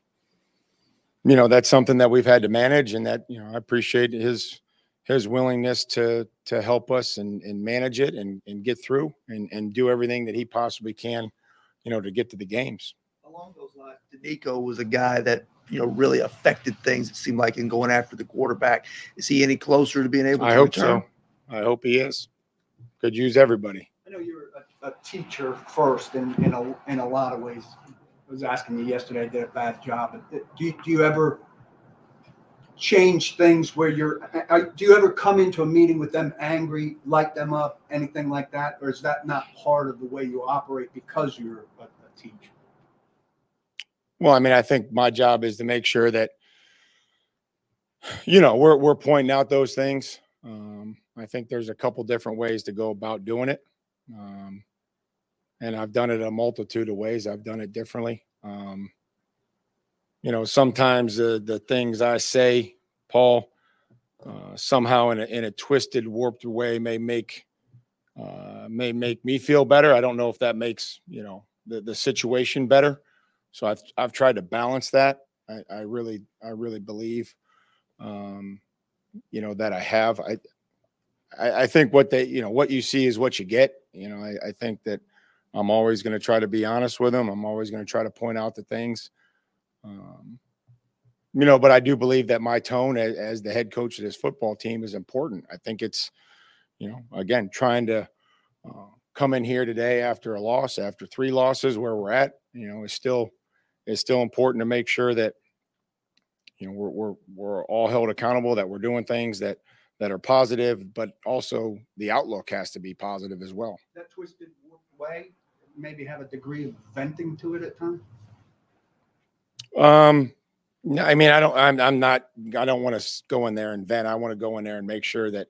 you know that's something that we've had to manage, and that you know I appreciate his his willingness to to help us and and manage it and and get through and and do everything that he possibly can, you know, to get to the games. Along those lines, Denico was a guy that you know really affected things. It seemed like in going after the quarterback. Is he any closer to being able I to hope return? so. I hope he is. Could use everybody. I know you're a, a teacher first in, in a, in a lot of ways. I was asking you yesterday, I did a bad job. Uh, do you, do you ever change things where you're, I- do you ever come into a meeting with them angry, light them up, anything like that? Or is that not part of the way you operate because you're a, a teacher? Well, I mean, I think my job is to make sure that you know we're we're pointing out those things. Um, I think there's a couple different ways to go about doing it, um, and I've done it a multitude of ways. I've done it differently. Um, you know, sometimes the the things I say, Paul, uh, somehow in a in a twisted, warped way may make uh, may make me feel better. I don't know if that makes you know the the situation better. So I've I've tried to balance that. I, I really I really believe, um, you know, that I have. I, I I think what they you know what you see is what you get. You know, I, I think that I'm always going to try to be honest with them. I'm always going to try to point out the things. Um, you know, but I do believe that my tone as, as the head coach of this football team is important. I think it's, you know, again, trying to uh, come in here today after a loss, after three losses, where we're at, you know, is still is still important to make sure that you know we're we're we're all held accountable, that we're doing things that that are positive, but also the outlook has to be positive as well. That twisted way, maybe have a degree of venting to it at times? Um, no, I mean, I don't, I'm, I'm not, I don't want to go in there and vent. I want to go in there and make sure that,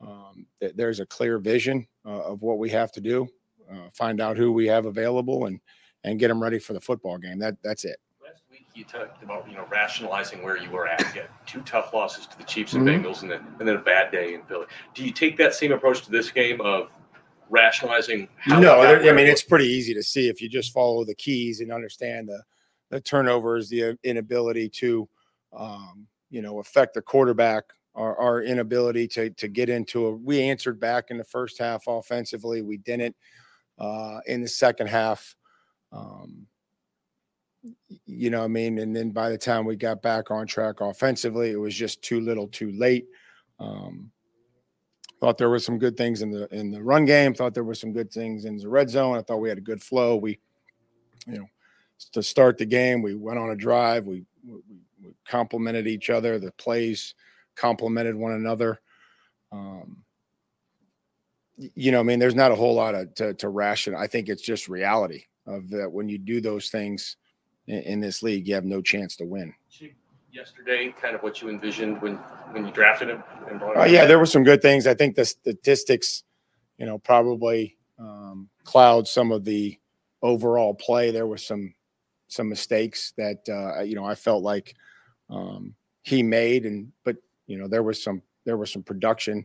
um, that there's a clear vision uh, of what we have to do, uh, find out who we have available and, and get them ready for the football game. That, that's it. Last week you talked about you know rationalizing where you were at. You had two tough losses to the Chiefs and Mhm. Bengals, and then and then a bad day in Philly. Do you take that same approach to this game of rationalizing? How No, I mean, it's pretty easy to see if you just follow the keys and understand the, the turnovers, the inability to, um, you know, affect the quarterback, our, our inability to, to get into a, we answered back in the first half offensively. We didn't, uh, in the second half. Um, you know I mean? And then by the time we got back on track offensively, it was just too little too late. Um, thought there were some good things in the in the run game. Thought there were some good things in the red zone. I thought we had a good flow. We, you know, to start the game. We went on a drive. We, we, we complemented each other. The plays complemented one another. Um, you know, I mean, there's not a whole lot of to, to ration. I think it's just reality of that when you do those things in, in this league, you have no chance to win. Yesterday, kind of what you envisioned when when you drafted him. Uh, yeah, there were some good things. I think the statistics, you know, probably um, cloud some of the overall play. There were some some mistakes that uh, you know I felt like um, he made, and but you know there was some there was some production,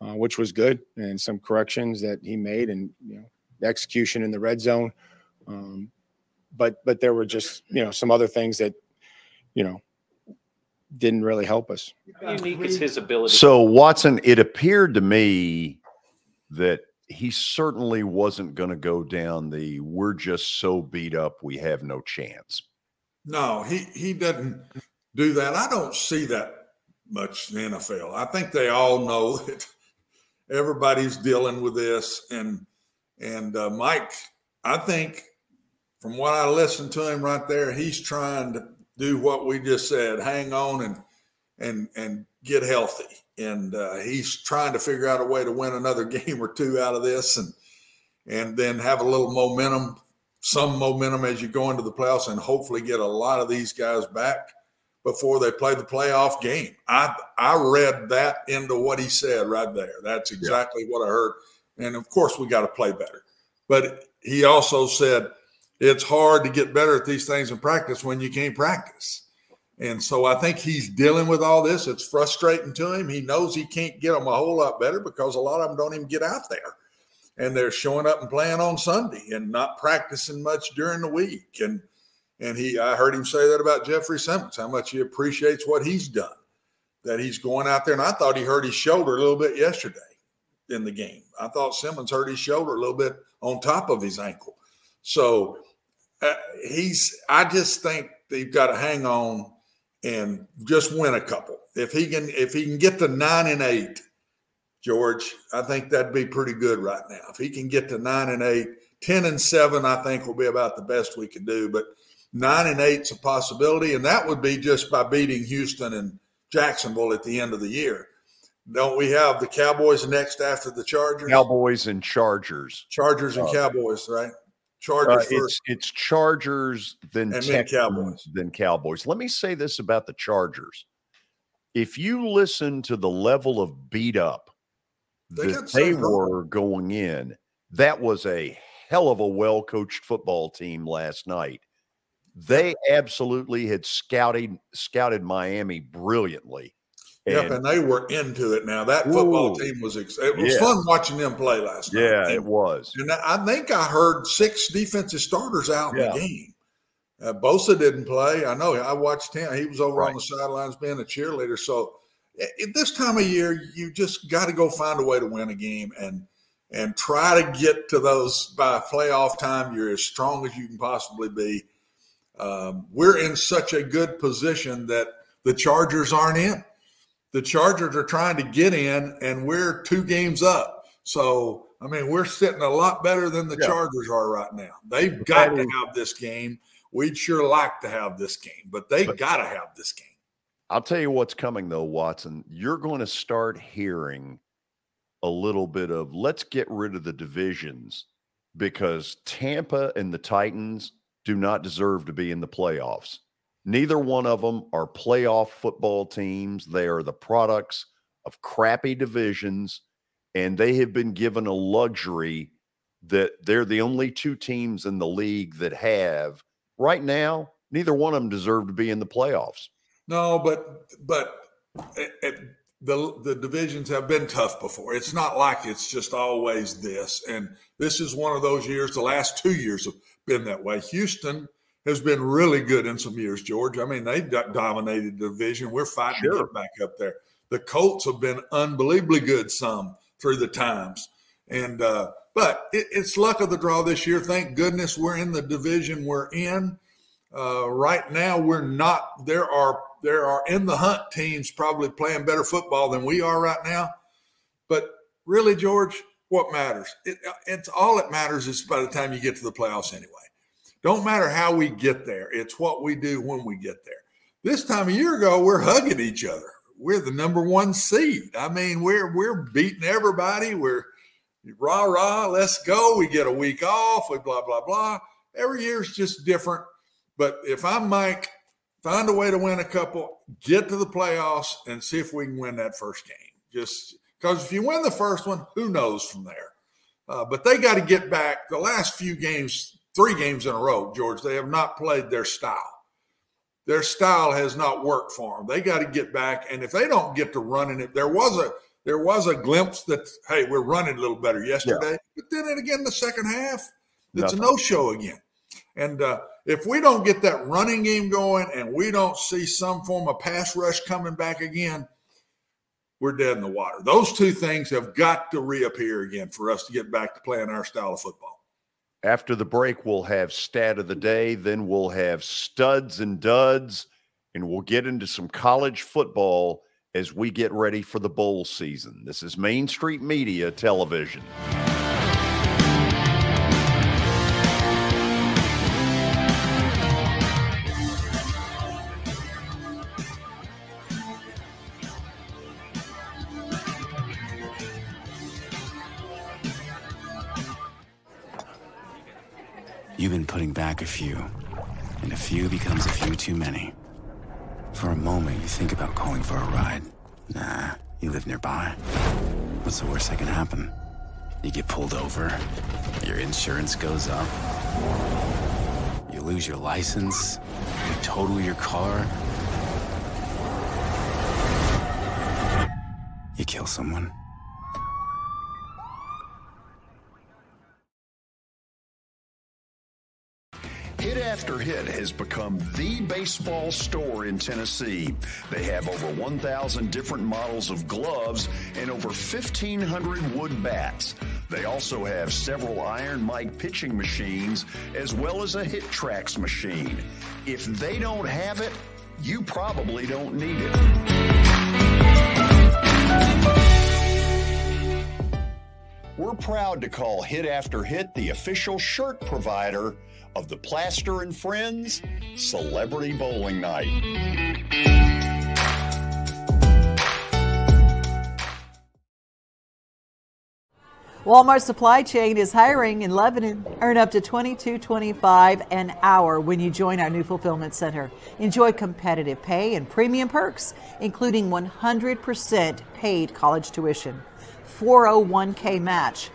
uh, which was good, and some corrections that he made, and you know the execution in the red zone. Um, but but there were just you know some other things that you know didn't really help us. Unique is his ability? So, Watson, it appeared to me that he certainly wasn't going to go down the we're just so beat up we have no chance. No, he he doesn't do that. I don't see that much in the NFL. I think they all know that everybody's dealing with this, and and uh, Mike, I think from what I listened to him right there, he's trying to do what we just said: hang on and and and get healthy. And uh, he's trying to figure out a way to win another game or two out of this, and and then have a little momentum, some momentum as you go into the playoffs, and hopefully get a lot of these guys back before they play the playoff game. I I read that into what he said right there. That's exactly what I heard. And of course, we got to play better. But he also said it's hard to get better at these things in practice when you can't practice. And so I think he's dealing with all this. It's frustrating to him. He knows he can't get them a whole lot better because a lot of them don't even get out there. And they're showing up and playing on Sunday and not practicing much during the week. And and he I heard him say that about Jeffery Simmons, how much he appreciates what he's done. That he's going out there. And I thought he hurt his shoulder a little bit yesterday in the game. I thought Simmons hurt his shoulder a little bit on top of his ankle. So uh, he's I just think they've got to hang on and just win a couple. If he can if he can get to nine and eight, George, I think that'd be pretty good right now. If he can get to nine and eight, 10 and seven, I think will be about the best we can do. But nine and eight's a possibility, and that would be just by beating Houston and Jacksonville at the end of the year. Don't we have the Cowboys next after the Chargers? Cowboys and Chargers. Chargers and Uh, Cowboys, right? Uh, it's it's Chargers, then And then Cowboys. then Cowboys. Let me say this about the Chargers: if you listen to the level of beat up They that they were going in, that was a hell of a well coached football team last night. They absolutely had scouted scouted Miami brilliantly. Yep, And- and they were into it now. That football Ooh. team was it was Yeah. fun watching them play last night. yeah, And- it was. And I think I heard six defensive starters out in the game. Uh, Bosa didn't play. I know. I watched him. He was over on the sidelines being a cheerleader. So at this time of year, you just got to go find a way to win a game and and try to get to those by playoff time. You're as strong as you can possibly be. Um, we're in such a good position that the Chargers aren't in. The Chargers are trying to get in, and we're two games up. So, I mean, we're sitting a lot better than the Yeah. Chargers are right now. They've got to have this game. We'd sure like to have this game, but they got to have this game. I'll tell you what's coming though, Watson. You're going to start hearing a little bit of let's get rid of the divisions because Tampa and the Titans do not deserve to be in the playoffs. Neither one of them are playoff football teams. They are the products of crappy divisions, and they have been given a luxury that they're the only two teams in the league that have right now. Neither one of them deserve to be in the playoffs. No, but but it, it, the the divisions have been tough before. It's not like it's just always this, and this is one of those years. The last two years have been that way. Houston has been really good in some years, George. I mean, they do- dominated the division. We're fighting to Sure. get back up there. The Colts have been unbelievably good some through the times, and uh, but it, it's luck of the draw this year. Thank goodness we're in the division we're in. Uh, right now, we're not. There are there are in the hunt teams probably playing better football than we are right now. But really, George, what matters? It, it's all that matters is by the time you get to the playoffs anyway, Don't matter how we get there, it's what we do when we get there. This time a year ago, we're hugging each other. We're the number one seed. I mean, we're we're beating everybody. We're rah rah, let's go. We get a week off. We blah blah blah. Every year is just different. But if I'm Mike, find a way to win a couple, get to the playoffs, and see if we can win that first game. Just because if you win the first one, who knows from there? Uh, but they got to get back. The last few games, three games in a row, George, they have not played their style. Their style has not worked for them. They got to get back, and if they don't get to running it, there was a there was a glimpse that hey, we're running a little better yesterday, yeah. but then it again the second half, it's Nothing. a no show again. And uh, if we don't get that running game going, and we don't see some form of pass rush coming back again, we're dead in the water. Those two things have got to reappear again for us to get back to playing our style of football. After the break, we'll have stat of the day, then we'll have studs and duds, and we'll get into some college football as we get ready for the bowl season. This is Main Street Media Television. You've been putting back a few, and a few becomes a few too many. For a moment, you think about calling for a ride. Nah, you live nearby. What's the worst that can happen? You get pulled over, your insurance goes up, you lose your license, you total your car, you kill someone. Hit After Hit has become the baseball store in Tennessee. They have over 1,000 different models of gloves and over 1,500 wood bats. They also have several Iron Mike pitching machines as well as a HitTrax machine. If they don't have it, you probably don't need it. We're proud to call Hit After Hit the official shirt provider of the Plaster and Friends Celebrity Bowling Night. Walmart Supply Chain is hiring in Lebanon. Earn up to $22.25 an hour when you join our new fulfillment center. Enjoy competitive pay and premium perks, including 100% paid college tuition, 401k match,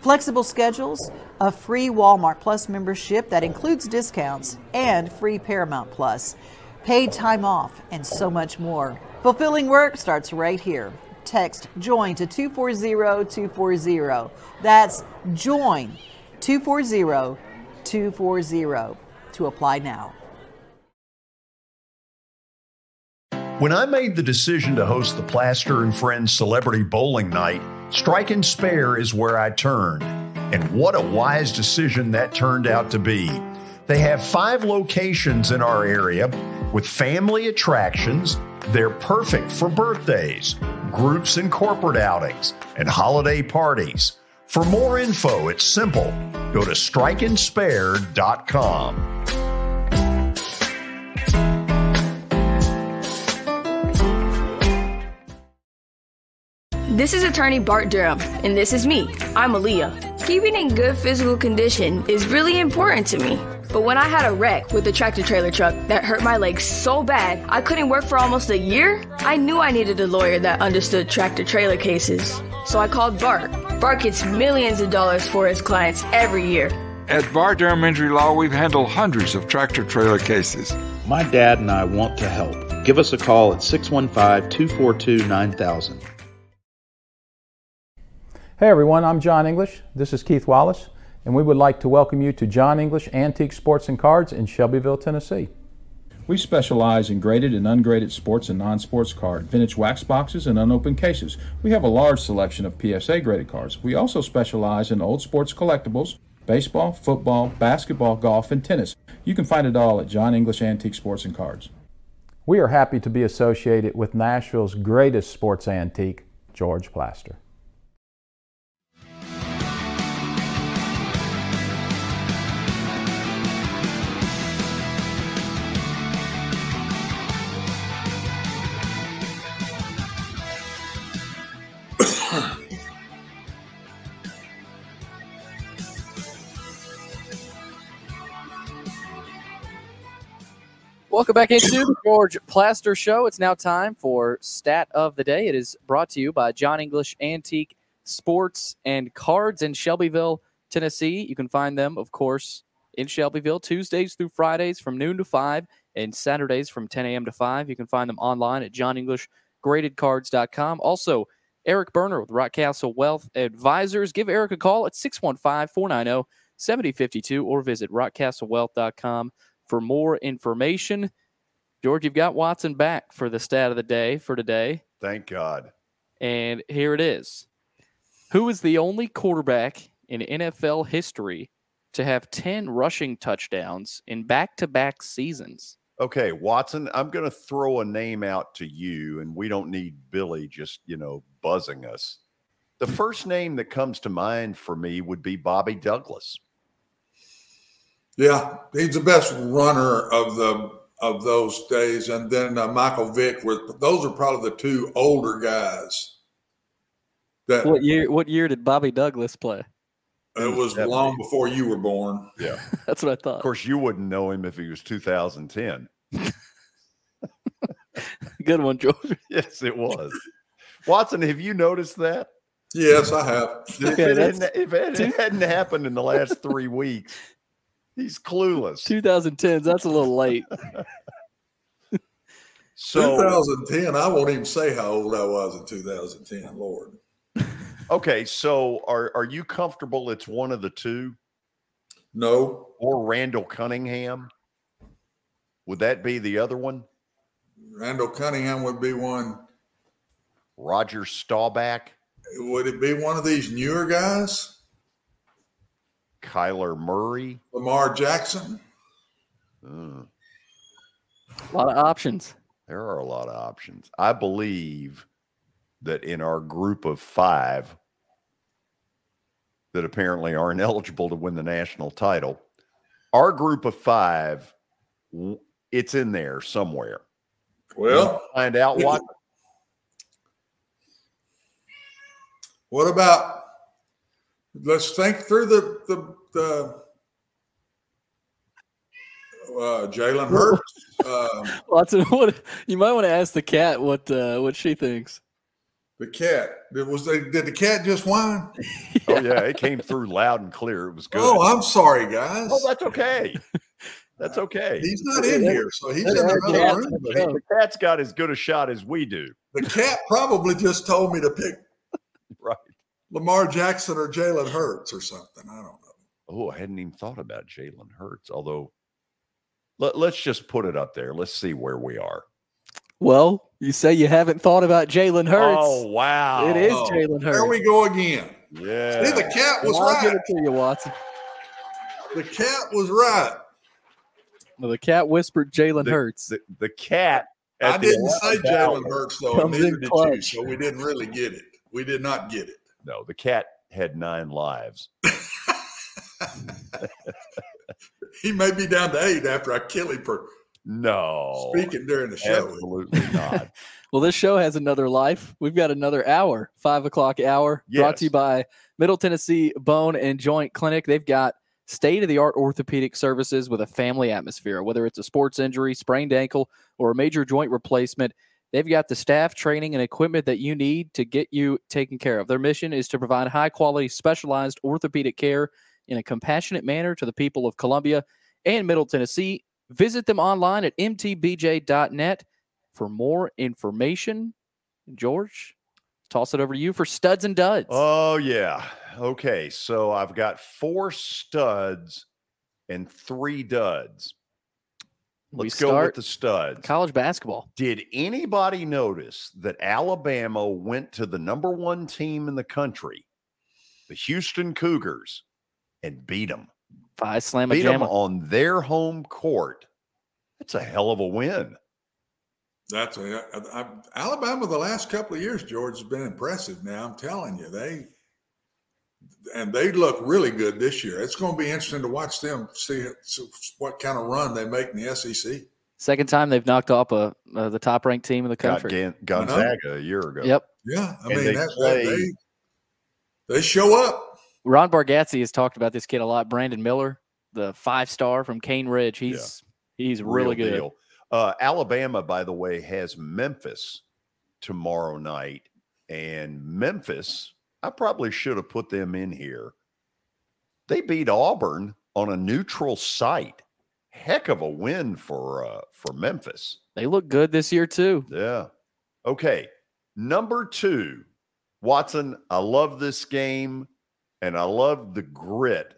Flexible schedules, a free Walmart Plus membership that includes discounts, and free Paramount Plus, paid time off, and so much more. Fulfilling work starts right here. Text JOIN to 240 240. That's JOIN 240 240 to apply now. When I made the decision to host the Plaster and Friends Celebrity Bowling Night, Strike and Spare is where I turned. And what a wise decision that turned out to be. They have five locations in our area with family attractions. They're perfect for birthdays, groups and corporate outings, and holiday parties. For more info, it's simple. Go to strikeandspare.com. This is attorney Bart Durham, and this is me. I'm Aaliyah. Keeping in good physical condition is really important to me. But when I had a wreck with a tractor trailer truck that hurt my legs so bad I couldn't work for almost a year, I knew I needed a lawyer that understood tractor trailer cases. So I called Bart. Bart gets millions of dollars for his clients every year. At Bart Durham Injury Law, we've handled hundreds of tractor trailer cases. My dad and I want to help. Give us a call at 615 242 9000. Hey everyone, I'm John English. This is Keith Wallace, and we would like to welcome you to John English Antique Sports and Cards in Shelbyville, Tennessee. We specialize in graded and ungraded sports and non sports cards, vintage wax boxes, and unopened cases. We have a large selection of PSA graded cards. We also specialize in old sports collectibles, baseball, football, basketball, golf, and tennis. You can find it all at John English Antique Sports and Cards. We are happy to be associated with Nashville's greatest sports antique, George Plaster. Welcome back into the George Plaster Show. It's now time for Stat of the Day. It is brought to you by John English Antique Sports and Cards in Shelbyville, Tennessee. You can find them, of course, in Shelbyville Tuesdays through Fridays from noon to 5 and Saturdays from 10 a.m. to 5. You can find them online at johnenglishgradedcards.com. Also, Eric Berner with Rockcastle Wealth Advisors. Give Eric a call at 615 490 7052 or visit rockcastlewealth.com for more information. George, you've got Watson back for the stat of the day for today. Thank God. And here it is. Who is the only quarterback in NFL history to have 10 rushing touchdowns in back to back seasons? Okay, Watson, I'm going to throw a name out to you, and we don't need Billy just, you know, buzzing us. The first name that comes to mind for me would be Bobby Douglas. Yeah, he's the best runner of the of those days, and then uh, Michael Vick. Were those are probably the two older guys. That What year? What year did Bobby Douglas play? it was long before you were born. Yeah. That's what I thought. Of course, you wouldn't know him if he was 2010. Good one, George. Yes, it was. Watson, have you noticed that? Yes, I have. If, Okay, it, hadn't, if it two- hadn't happened in the last three weeks, he's clueless. 2010s. That's a little late. So, 2010. I won't even say how old I was in 2010. Lord, okay, so are are you comfortable? It's one of the two, no. or Randall Cunningham? Would that be the other one? Randall Cunningham would be one. Roger Staubach, Would it be one of these newer guys? Kyler Murray. Lamar Jackson. Uh, A lot of options. there are a lot of options. I believe that in our group of five that apparently aren't eligible to win the national title, our group of five, it's in there somewhere. Well, find out what. What about? Let's think through the the the. Uh, Jalen Hurts. Um, Watson, what you might want to ask the cat what uh, what she thinks. the cat. It was they, did the cat just whine? Oh yeah, it came through loud and clear. It was good. Oh, I'm sorry, guys. Oh, that's okay. That's okay. He's not in here, so he's in The another cat's- room. But the cat's got as good a shot as we do. the cat probably just told me to pick Right. Lamar Jackson or Jalen Hurts or something. I don't know. Oh, I hadn't even thought about Jalen Hurts. Although, let, let's just put it up there. Let's see where we are. Well, you say you haven't thought about Jalen Hurts. Oh wow! It is Oh, Jalen Hurts. There we go again. Yeah. See, the cat was right. I'll give right. it to you, Watson. The cat was right. Well, the cat whispered Jalen The- Hurts. The, the cat. at I the didn't say Jalen Hurts though, neither in did you, so we didn't really get it. We did not get it. No, the cat had nine lives. He may be down to eight after I kill him for No, speaking during the show. absolutely not. Well, this show has another life. We've got another hour, five o'clock hour, brought to you by Middle Tennessee Bone and Joint Clinic. They've got state of the art orthopedic services with a family atmosphere. Whether it's a sports injury, sprained ankle, or a major joint replacement, they've got the staff, training, and equipment that you need to get you taken care of. Their mission is to provide high quality, specialized orthopedic care in a compassionate manner to the people of Columbia and Middle Tennessee. Visit them online at mtbj.net for more information. George, toss it over to you for studs and duds. Oh yeah. Okay, so I've got four studs and three duds. We Let's go with the studs. college basketball. Did anybody notice that Alabama went to the number one team in the country, the Houston Cougars, and beat them? Five slam a Beat them on their home court. That's a hell of a win. That's a, I, I, Alabama. The last couple of years, George has been impressive. Now I'm telling you, they and they look really good this year. It's going to be interesting to watch them see what kind of run they make in the SEC. Second time they've knocked off a, uh, the top ranked team in the country. Gan- Gonzaga a year ago. Yep. Yeah, I And mean they that, play- that they they show up. Ron Bargatze has talked about this kid a lot. Brandon Miller, the five star from Cane Ridge. He's he's really Real good. deal. Uh, Alabama, by the way, has Memphis tomorrow night, and Memphis. I probably should have put them in here. They beat Auburn on a neutral site. Heck of a win for uh, for Memphis. They look good this year too. Yeah. Okay. Number two, Watson. I love this game, and I love the grit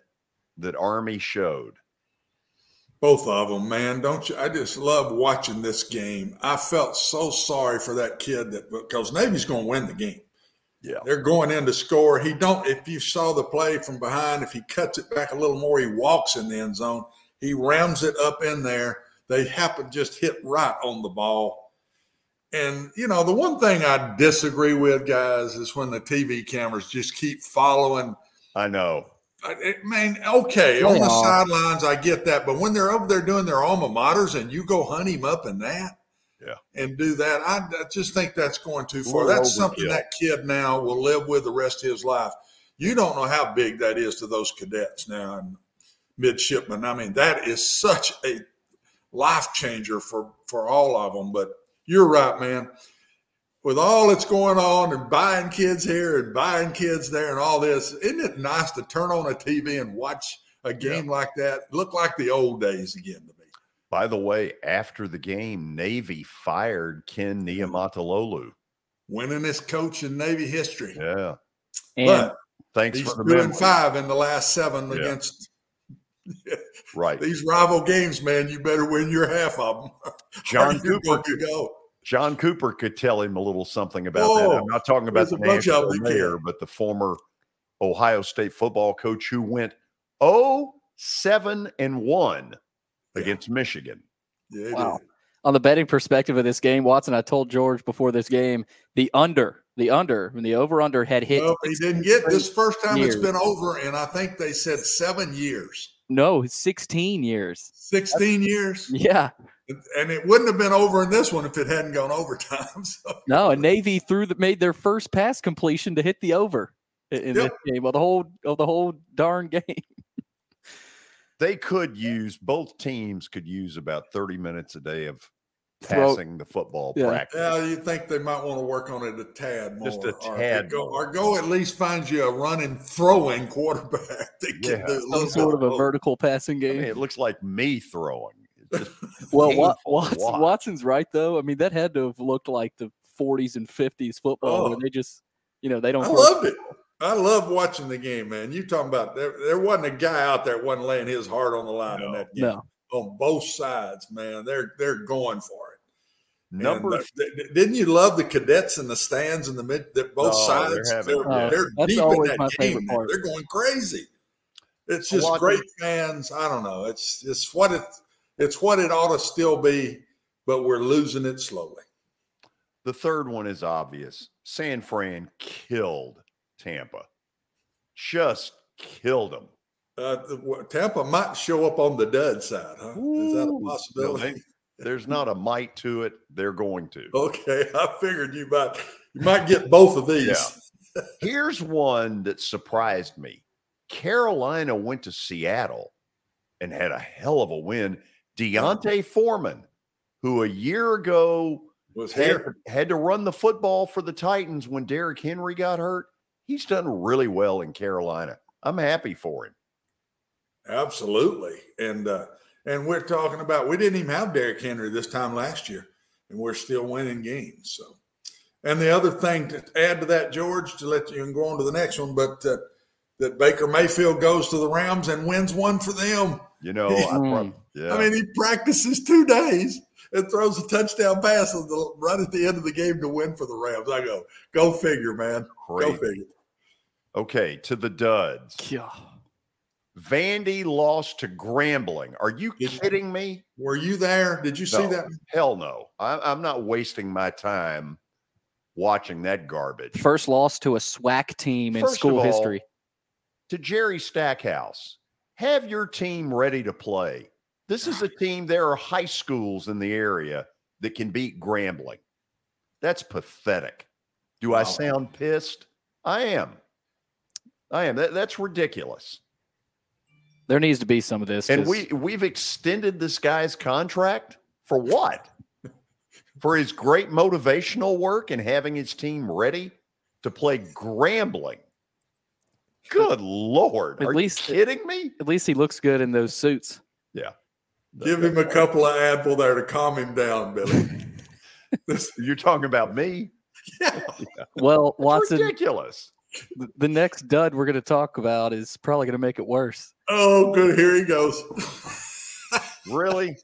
that Army showed. Both of them, man. Don't you? I just love watching this game. I felt so sorry for that kid that because Navy's going to win the game. Yeah. They're going in to score. He don't. If you saw the play from behind, if he cuts it back a little more, he walks in the end zone. He rams it up in there. They happen just hit right on the ball. And you know, the one thing I disagree with, guys, is when the TV cameras just keep following. I know. I mean, okay, on the sidelines, I get that, but when they're over there doing their alma maters and you go hunt him up in that, yeah, and do that, I, I just think that's going too far. Little That's something overkill. that kid now will live with the rest of his life. You don't know how big that is to those cadets now and midshipmen. I mean, that is such a life changer for for all of them. But you're right, man. With all that's going on and buying kids here and buying kids there and all this, isn't it nice to turn on a TV and watch a game like that? Look like the old days again to me. By the way, after the game, Navy fired Ken Niumatalolo. Winningest coach in Navy history. Yeah. but thanks he's for the two and five in the last seven Yeah. against Right. these rival games, man. You better win your half of them. John Cooper going to go. John Cooper could tell him a little something about that. Oh, I'm not talking about there's the a bunch of national mayor, but the former Ohio State football coach who went 0 7 and 1 against Michigan. Yeah, Wow. On the betting perspective of this game, Watson, I told George before this game, the under, the under, when the over under had hit. No, he didn't get this first time years. it's been over, and I think they said seven years, No, 16 years. 16 years. Yeah. And it wouldn't have been over in this one if it hadn't gone overtime. So No, and Navy threw the made their first pass completion to hit the over in, in Yep. this game of the whole of the whole darn game. They could use, both teams could use about 30 minutes a day of Throw- passing the football Yeah. practice. yeah, you think they might want to work on it a tad more. Just a or tad go, more. or go at least find you a running, throwing quarterback that can Yeah. do a Some little sort of a vertical passing I game. mean, it looks like me throwing. Well, painful Watson. Watson's right though. I mean, that had to have looked like the 40s and 50s football Oh. where they just, you know, they don't. I throw- loved it. I love watching the game, man. You talking about there? There wasn't a guy out there that wasn't laying his heart on the line in that game. No. On both sides, man, they're they're going for it. And, Number uh, th- th- didn't you love the cadets in the stands in the mid? That both Oh, they're sides, they're, Oh, they're deep in that game. man. They're going crazy. It's just watched great fans. I don't know. It's it's what it it's what it ought to still be, but we're losing it slowly. The third one is obvious. San Fran killed Tampa. Just killed them. Uh, Tampa might show up on the dud side, huh? Is that a No, possibility? they- there's not a might to it. They're going to. Okay, I figured you might you might get both of these. Yeah. Here's one that surprised me. Carolina went to Seattle and had a hell of a win. D'Onta Foreman, who a year ago Was had, here. had to run the football for the Titans when Derrick Henry got hurt, he's done really well in Carolina. I'm happy for him. Absolutely. And uh and we're talking about we didn't even have Derrick Henry this time last year, and we're still winning games. So and the other thing to add to that, George, to let you and go on to the next one, but uh, that Baker Mayfield goes to the Rams and wins one for them. You know, I, prob- yeah. I mean, he practices two days and throws a touchdown pass the, right at the end of the game to win for the Rams. I go, go figure, man. Go figure. Okay, to the duds. Yeah. Vandy lost to Grambling. Are you kidding me? Were you there? Did you see that? Hell no. I, I'm not wasting my time watching that garbage. First loss to a SWAC team in First of school all, history. To Jerry Stackhouse, have your team ready to play. This is a team, there are high schools in the area that can beat Grambling. That's pathetic. Do I sound pissed? I am. I am. That, that's ridiculous. There needs to be some of this. And 'cause- we we've extended this guy's contract For what? For his great motivational work and having his team ready to play Grambling. Good lord. At Are least you kidding me? At least he looks good in those suits. Yeah. Give him a couple of Advil there to calm him down, Billy. You're talking about me? Yeah. Well, It's Watson, ridiculous. Th- the next dud we're going to talk about is probably going to make it worse. Oh, good. Here he goes. Really?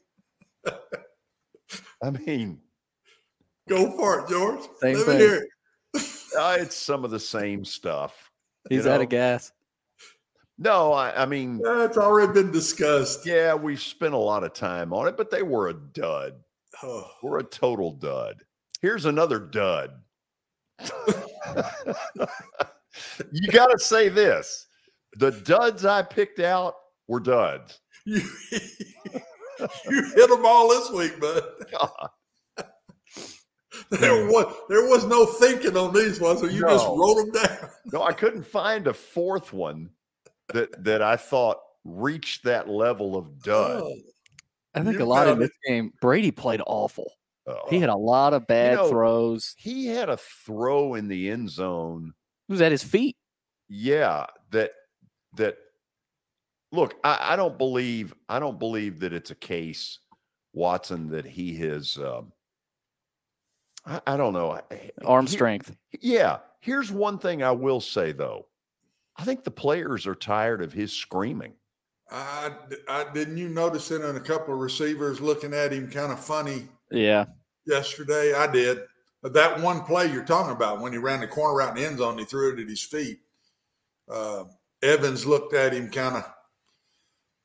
I mean, Go for it, George. Same Let thing. hear it. uh, it's some of the same stuff. you He's out of gas. No, I, I mean, Uh, it's already been discussed. yeah, we spent a lot of time on it, but they were a dud. Oh, We're a total dud. Here's another dud. you got to say this the duds I picked out were duds. you, you hit them all this week, bud. God. There was there was no thinking on these ones, so you just wrote them down. No, I couldn't find a fourth one that that I thought reached that level of dud. Oh, I think You a lot in this game, Brady played awful. Oh. He had a lot of bad know, throws. He had a throw in the end zone. It was at his feet. Yeah, that that look, I, I don't believe I don't believe that it's a case, Watson, that he has um I, I don't know. I- Arm here- strength. Yeah. Here's one thing I will say though. I think the players are tired of his screaming. I, I didn't you notice it in a couple of receivers looking at him kind of funny Yeah. yesterday? I did. But that one play you're talking about when he ran the corner out in the end zone, he threw it at his feet. Uh, Evans looked at him kind of.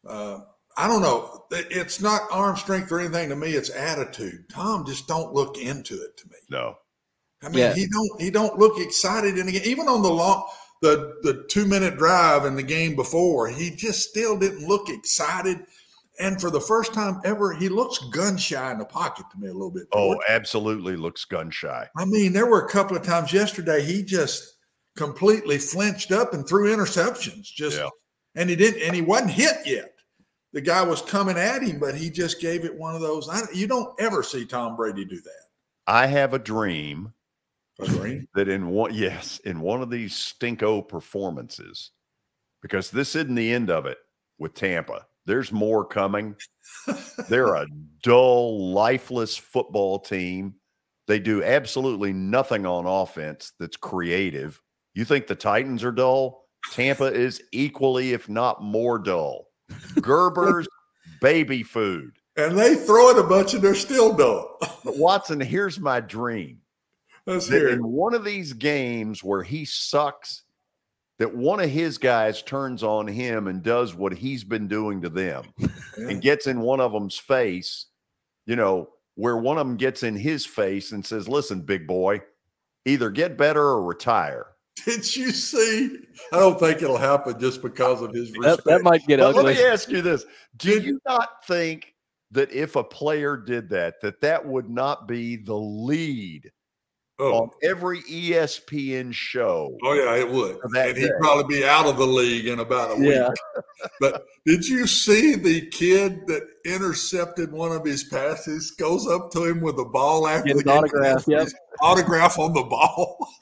Uh, I don't know. It's not arm strength or anything to me. It's attitude. Tom just don't look into it to me. No. I mean, Yeah. he don't he don't look excited in the game. Even on the long the the two minute drive in the game before, he just still didn't look excited. And for the first time ever, he looks gun shy in the pocket to me a little bit. Oh, absolutely looks gun shy. I mean, there were a couple of times yesterday he just completely flinched up and threw interceptions. Just Yeah. and he didn't and he wasn't hit yet. The guy was coming at him, but he just gave it one of those. I, you don't ever see Tom Brady do that. I have a dream Agree? that in one yes, in one of these stinko performances, because this isn't the end of it with Tampa. There's more coming. They're a dull, lifeless football team. They do absolutely nothing on offense that's creative. You think the Titans are dull? Tampa is equally, if not more dull. Gerber's baby food. And they throw it a bunch and they're still dull. But Watson, here's my dream. Let's hear it. in one of these games where he sucks, that one of his guys turns on him and does what he's been doing to them and gets in one of them's face, you know, where one of them gets in his face and says, Listen, big boy, either get better or retire. Did you see? I don't think it'll happen just because of his respect. that might get But let me ask you this Do you not think that if a player did that, that that would not be the lead Oh. on every ESPN show? Oh yeah, it would. And he'd day. probably be out of the league in about a week. Yeah. But did you see the kid that intercepted one of his passes goes up to him with the ball after Get the game? autograph, yep. Autograph on the ball.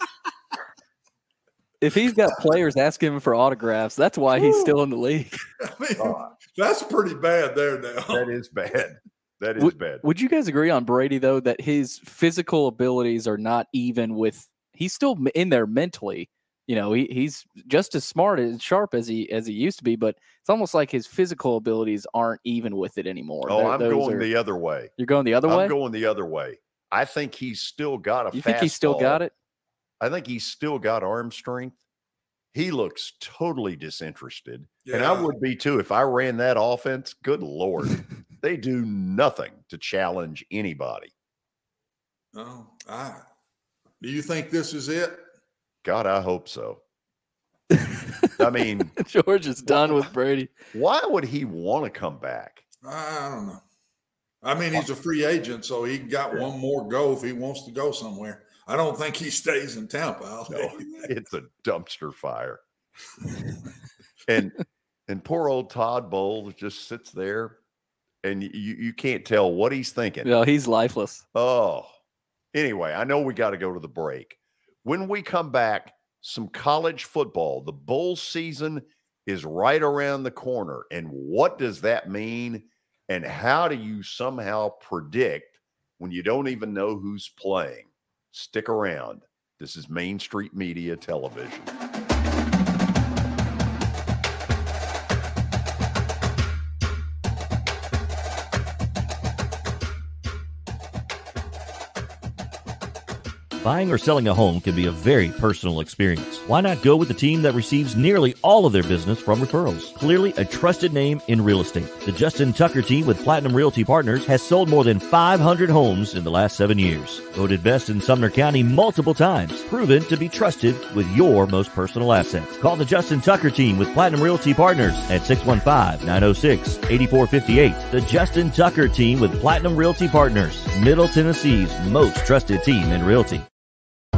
If he's got players asking him for autographs, that's why he's still in the league. I mean, that's pretty bad there now. That is bad. That is Would, bad. would you guys agree on Brady though that his physical abilities are not even with? He's still in there mentally. You know, he, he's just as smart and sharp as he as he used to be, but it's almost like his physical abilities aren't even with it anymore. Oh, They're- I'm those going are- the other way. You're going the other way? I'm going the other way. I think he's still got a you think he's still got it? I think he's still got arm strength. He looks totally disinterested. And I would be too if I ran that offense. Good Lord. they do nothing to challenge anybody. Oh, ah. Do you think this is it? God, I hope so. I mean, George is done with Brady. why would he want to come back? I don't know. I mean, he's a free agent, so he got one more go if he wants to go somewhere. I don't think he stays in Tampa. I'll No, it's a dumpster fire. and and poor old Todd Bowles just sits there and you you can't tell what he's thinking. No, he's lifeless. Oh, anyway, I know we got to go to the break. When we come back, some college football. The bowl season is right around the corner. And what does that mean? And how do you somehow predict when you don't even know who's playing? Stick around. This is Main Street Media Television. Buying or selling a home can be a very personal experience. Why not go with the team that receives nearly all of their business from referrals? Clearly a trusted name in real estate. The Justin Tucker team with Platinum Realty Partners has sold more than 500 homes in the last seven years. Voted best in Sumner County multiple times. Proven to be trusted with your most personal assets. Call the Justin Tucker team with Platinum Realty Partners at 615-906-8458. The Justin Tucker team with Platinum Realty Partners, Middle Tennessee's most trusted team in realty.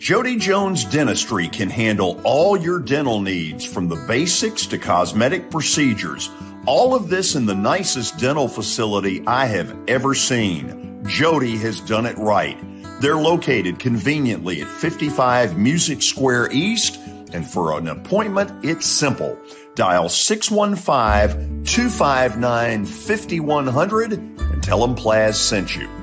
Jody Jones Dentistry can handle all your dental needs from the basics to cosmetic procedures. All of this in the nicest dental facility I have ever seen. Jody has done it right. They're located conveniently at 55 Music Square East, and for an appointment, it's simple. Dial 615 259 5100 and tell them Plaz sent you.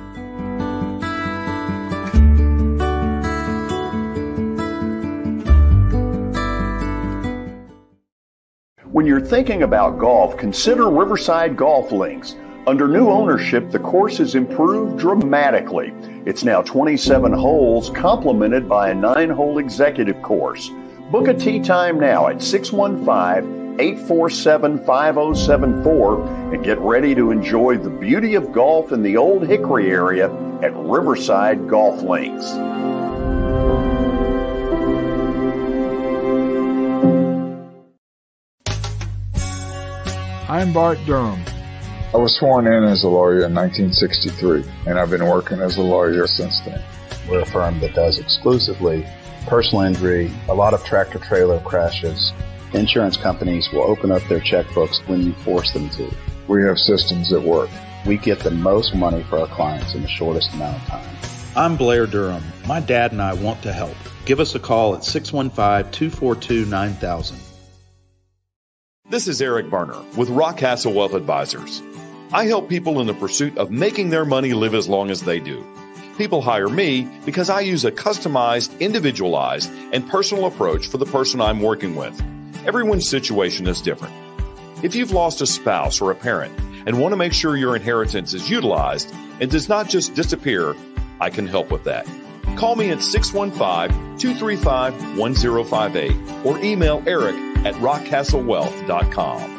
When you're thinking about golf, consider Riverside Golf Links. Under new ownership, the course has improved dramatically. It's now 27 holes, complemented by a nine hole executive course. Book a tee time now at 615 847 5074 and get ready to enjoy the beauty of golf in the Old Hickory area at Riverside Golf Links. I'm Bart Durham. I was sworn in as a lawyer in 1963, and I've been working as a lawyer since then. We're a firm that does exclusively personal injury, a lot of tractor trailer crashes. Insurance companies will open up their checkbooks when you force them to. We have systems that work. We get the most money for our clients in the shortest amount of time. I'm Blair Durham. My dad and I want to help. Give us a call at 615 242 9000. This is Eric Berner with Rockcastle Wealth Advisors. I help people in the pursuit of making their money live as long as they do. People hire me because I use a customized, individualized, and personal approach for the person I'm working with. Everyone's situation is different. If you've lost a spouse or a parent and want to make sure your inheritance is utilized and does not just disappear, I can help with that. Call me at 615 235 1058 or email Eric at rockcastlewealth.com.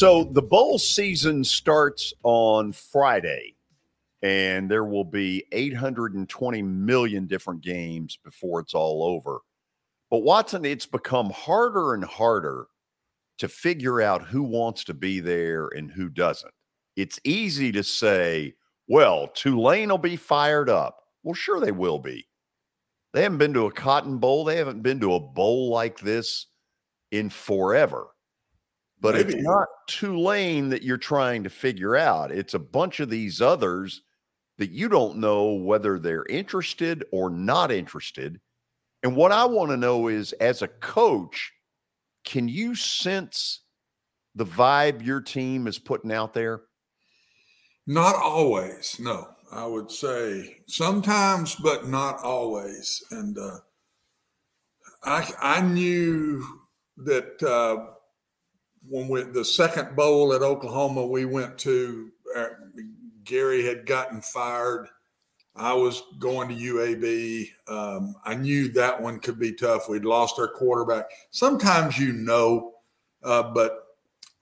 So the bowl season starts on Friday, and there will be 820 million different games before it's all over. But Watson, it's become harder and harder to figure out who wants to be there and who doesn't. It's easy to say, well, Tulane will be fired up. Well, sure they will be. They haven't been to a cotton bowl, they haven't been to a bowl like this in forever. But Maybe. it's not Tulane that you're trying to figure out. It's a bunch of these others that you don't know whether they're interested or not interested. And what I want to know is as a coach, can you sense the vibe your team is putting out there? Not always, no. I would say sometimes, but not always. And uh, I I knew that uh, when we the second bowl at Oklahoma we went to, uh, Gary had gotten fired. I was going to UAB. Um, I knew that one could be tough. We'd lost our quarterback. Sometimes you know, uh, but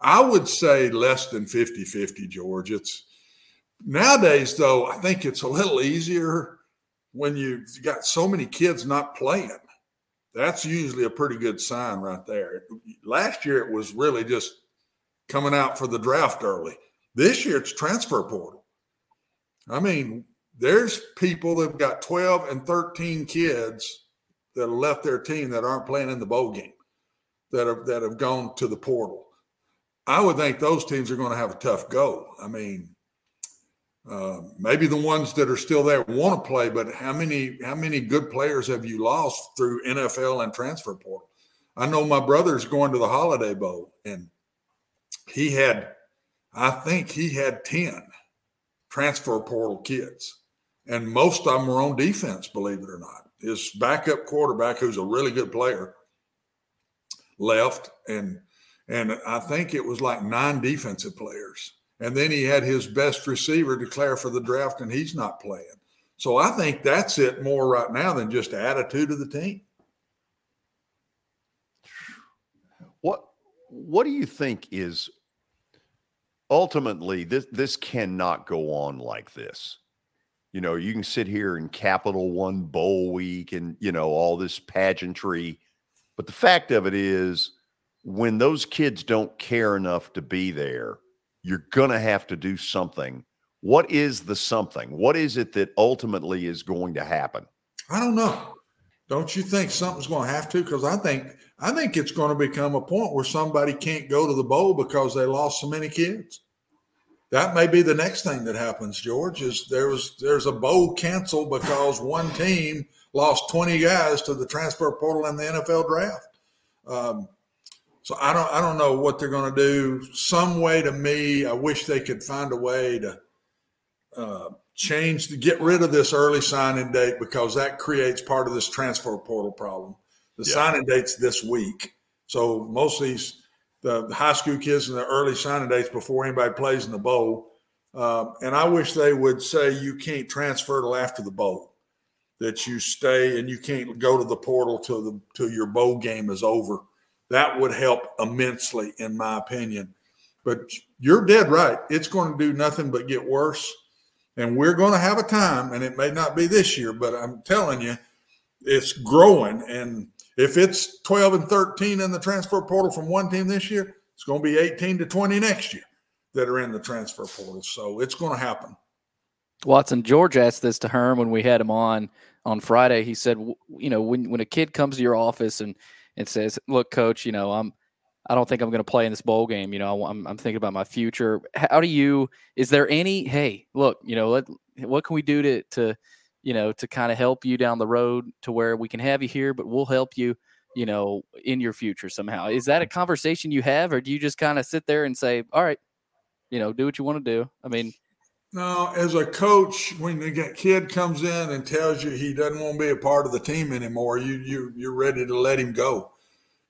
I would say less than 50 50, George. It's nowadays, though, I think it's a little easier when you've got so many kids not playing. That's usually a pretty good sign right there. Last year, it was really just coming out for the draft early. This year, it's transfer portal. I mean, there's people that've got 12 and 13 kids that have left their team that aren't playing in the bowl game that have that have gone to the portal. I would think those teams are going to have a tough go. I mean, uh, maybe the ones that are still there want to play, but how many how many good players have you lost through NFL and transfer portal? I know my brother's going to the Holiday Bowl, and he had, I think he had ten transfer portal kids, and most of them were on defense. Believe it or not, his backup quarterback, who's a really good player, left, and and I think it was like nine defensive players and then he had his best receiver declare for the draft, and he's not playing. So I think that's it more right now than just attitude of the team. What What do you think is ultimately this? This cannot go on like this. You know, you can sit here in Capital One Bowl Week and you know all this pageantry, but the fact of it is, when those kids don't care enough to be there you're going to have to do something. What is the something? What is it that ultimately is going to happen? I don't know. Don't you think something's going to have to? Because I think I think it's going to become a point where somebody can't go to the bowl because they lost so many kids. That may be the next thing that happens, George. Is there was there's a bowl canceled because one team lost 20 guys to the transfer portal and the NFL draft. Um, so I don't I don't know what they're going to do. Some way to me, I wish they could find a way to uh, change to get rid of this early signing date because that creates part of this transfer portal problem. The yeah. signing date's this week, so most of these the, the, high school kids and the early signing dates before anybody plays in the bowl. Um, and I wish they would say you can't transfer till after the bowl, that you stay and you can't go to the portal till the till your bowl game is over that would help immensely, in my opinion. But you're dead right. It's going to do nothing but get worse. And we're going to have a time, and it may not be this year, but I'm telling you, it's growing. And if it's 12 and 13 in the transfer portal from one team this year, it's going to be 18 to 20 next year that are in the transfer portal. So it's going to happen. Watson George asked this to Herm when we had him on on Friday. He said, you know, when when a kid comes to your office and and says, "Look, coach, you know, I'm I don't think I'm going to play in this bowl game. You know, I'm, I'm thinking about my future. How do you? Is there any? Hey, look, you know, let, what can we do to to you know to kind of help you down the road to where we can have you here, but we'll help you, you know, in your future somehow. Is that a conversation you have, or do you just kind of sit there and say, all right, you know, do what you want to do? I mean. No, as a coach, when the kid comes in and tells you he doesn't want to be a part of the team anymore, you you you're ready to let him go.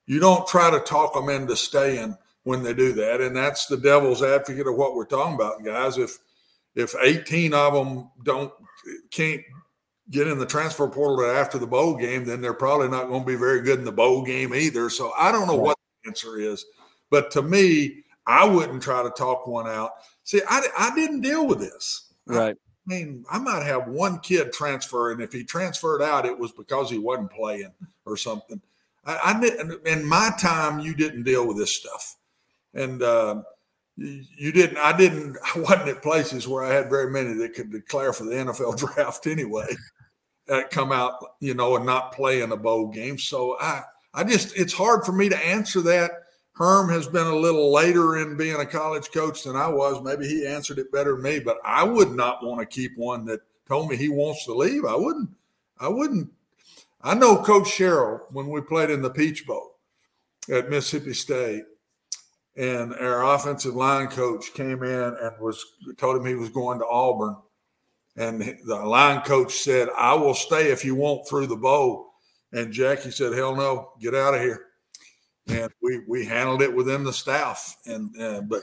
You don't try to talk them into staying when they do that, and that's the devil's advocate of what we're talking about, guys. If if 18 of them don't can't get in the transfer portal after the bowl game, then they're probably not going to be very good in the bowl game either. So I don't know what the answer is, but to me, I wouldn't try to talk one out. See, I, I didn't deal with this. Right. I mean, I might have one kid transfer, and if he transferred out, it was because he wasn't playing or something. I, I didn't. In my time, you didn't deal with this stuff, and uh, you, you didn't. I didn't. I wasn't at places where I had very many that could declare for the NFL draft anyway. that come out, you know, and not play in a bowl game. So I, I just, it's hard for me to answer that Herm has been a little later in being a college coach than I was. Maybe he answered it better than me, but I would not want to keep one that told me he wants to leave. I wouldn't. I wouldn't. I know Coach Sherrill when we played in the Peach Bowl at Mississippi State, and our offensive line coach came in and was told him he was going to Auburn, And the line coach said, I will stay if you want through the bowl. And Jackie said, Hell no, get out of here. And we, we handled it within the staff. And uh, but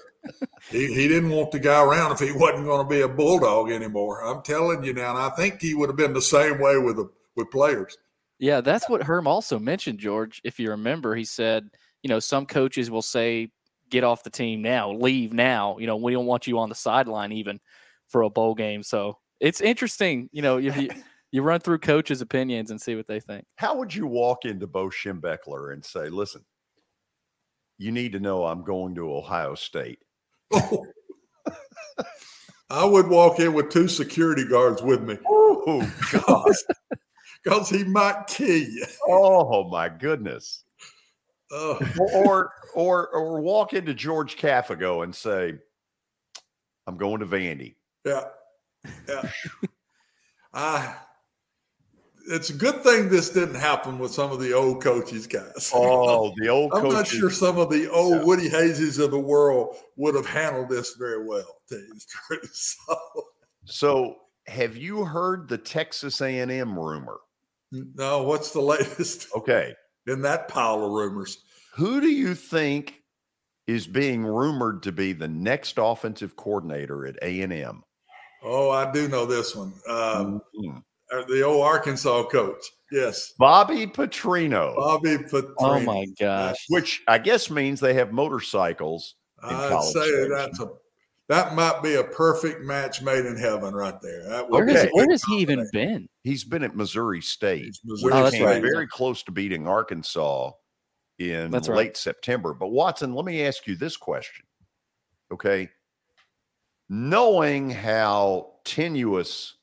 he, he didn't want the guy around if he wasn't going to be a bulldog anymore. I'm telling you now, and I think he would have been the same way with the with players. Yeah, that's what Herm also mentioned, George. If you remember, he said, you know, some coaches will say, get off the team now, leave now. You know, we don't want you on the sideline even for a bowl game. So it's interesting, you know, if you, you run through coaches' opinions and see what they think. How would you walk into Bo Schembechler and say, listen, you need to know I'm going to Ohio State? Oh. I would walk in with two security guards with me. Oh, God. Because he might kill you. Oh, my goodness. Oh. Or, or, or walk into George Cafego and say, I'm going to Vandy. Yeah. Yeah. I it's a good thing this didn't happen with some of the old coaches, guys. Oh, the old coaches. I'm not sure some of the old Yeah. Woody Hayeses of the world would have handled this very well, to tell truth. So, So, have you heard the Texas A&M rumor? no, what's the latest Okay. in that pile of rumors? Who do you think is being rumored to be the next offensive coordinator at A&M? Oh, I do know this one. Um, Mhm. Uh, the old Arkansas coach. Yes. Bobby Petrino, Bobby Petrino. Oh my gosh. which I guess means they have motorcycles I'd say station. that's a that might be a perfect match made in heaven right there. That would Where, has, Okay. where has he even been? He's been at Missouri State, Missouri which Oh, that's came right. very close to beating Arkansas in That's late right. September. But Watson, let me ask you this question. Okay. Knowing how tenuous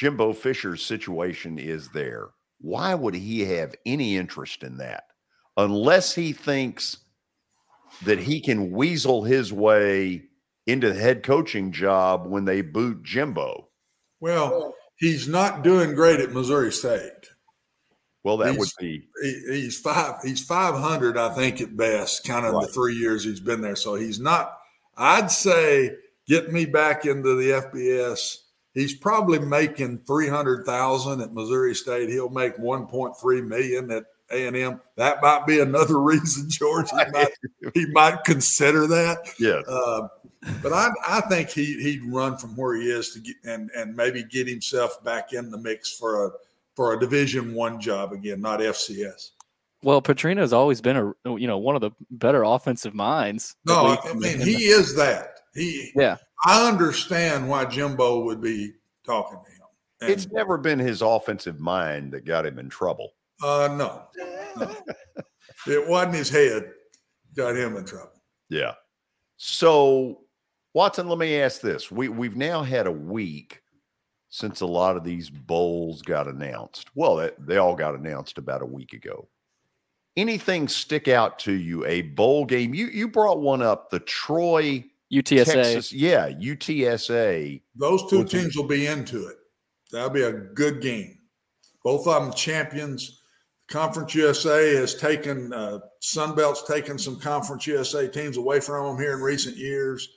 Jimbo Fisher's situation is there, why would he have any interest in that? Unless he thinks that he can weasel his way into the head coaching job when they boot Jimbo. Well, he's not doing great at Missouri State. Well, that would be He, he's five. He's five hundred, I think, at best. Kind of Right. the three years he's been there. So he's not. I'd say get me back into the FBS. He's probably making three hundred thousand at Missouri State. He'll make one point three million at A and M. That might be another reason, George. He might, he might consider that. yes. Uh, but I, I think he he'd run from where he is to get and and maybe get himself back in the mix for a for a Division One job again, not FCS. Well, Petrino's always been a you know one of the better offensive minds. No, I mean he is that. He yeah. I understand why Jimbo would be talking to him. And, It's never been his offensive mind that got him in trouble. uh, no, no. it wasn't his head got him in trouble. Yeah. So, Watson, let me ask this. We we've now had a week since a lot of these bowls got announced. Well, they, they all got announced about a week ago. Anything stick out to you? A bowl game? You you brought one up. The Troy UTSA. Texas, yeah, UTSA. Those two Which is- teams will be into it. That'll be a good game. Both of them champions. Conference USA has taken uh, Sunbelt's taken some Conference USA teams away from them here in recent years.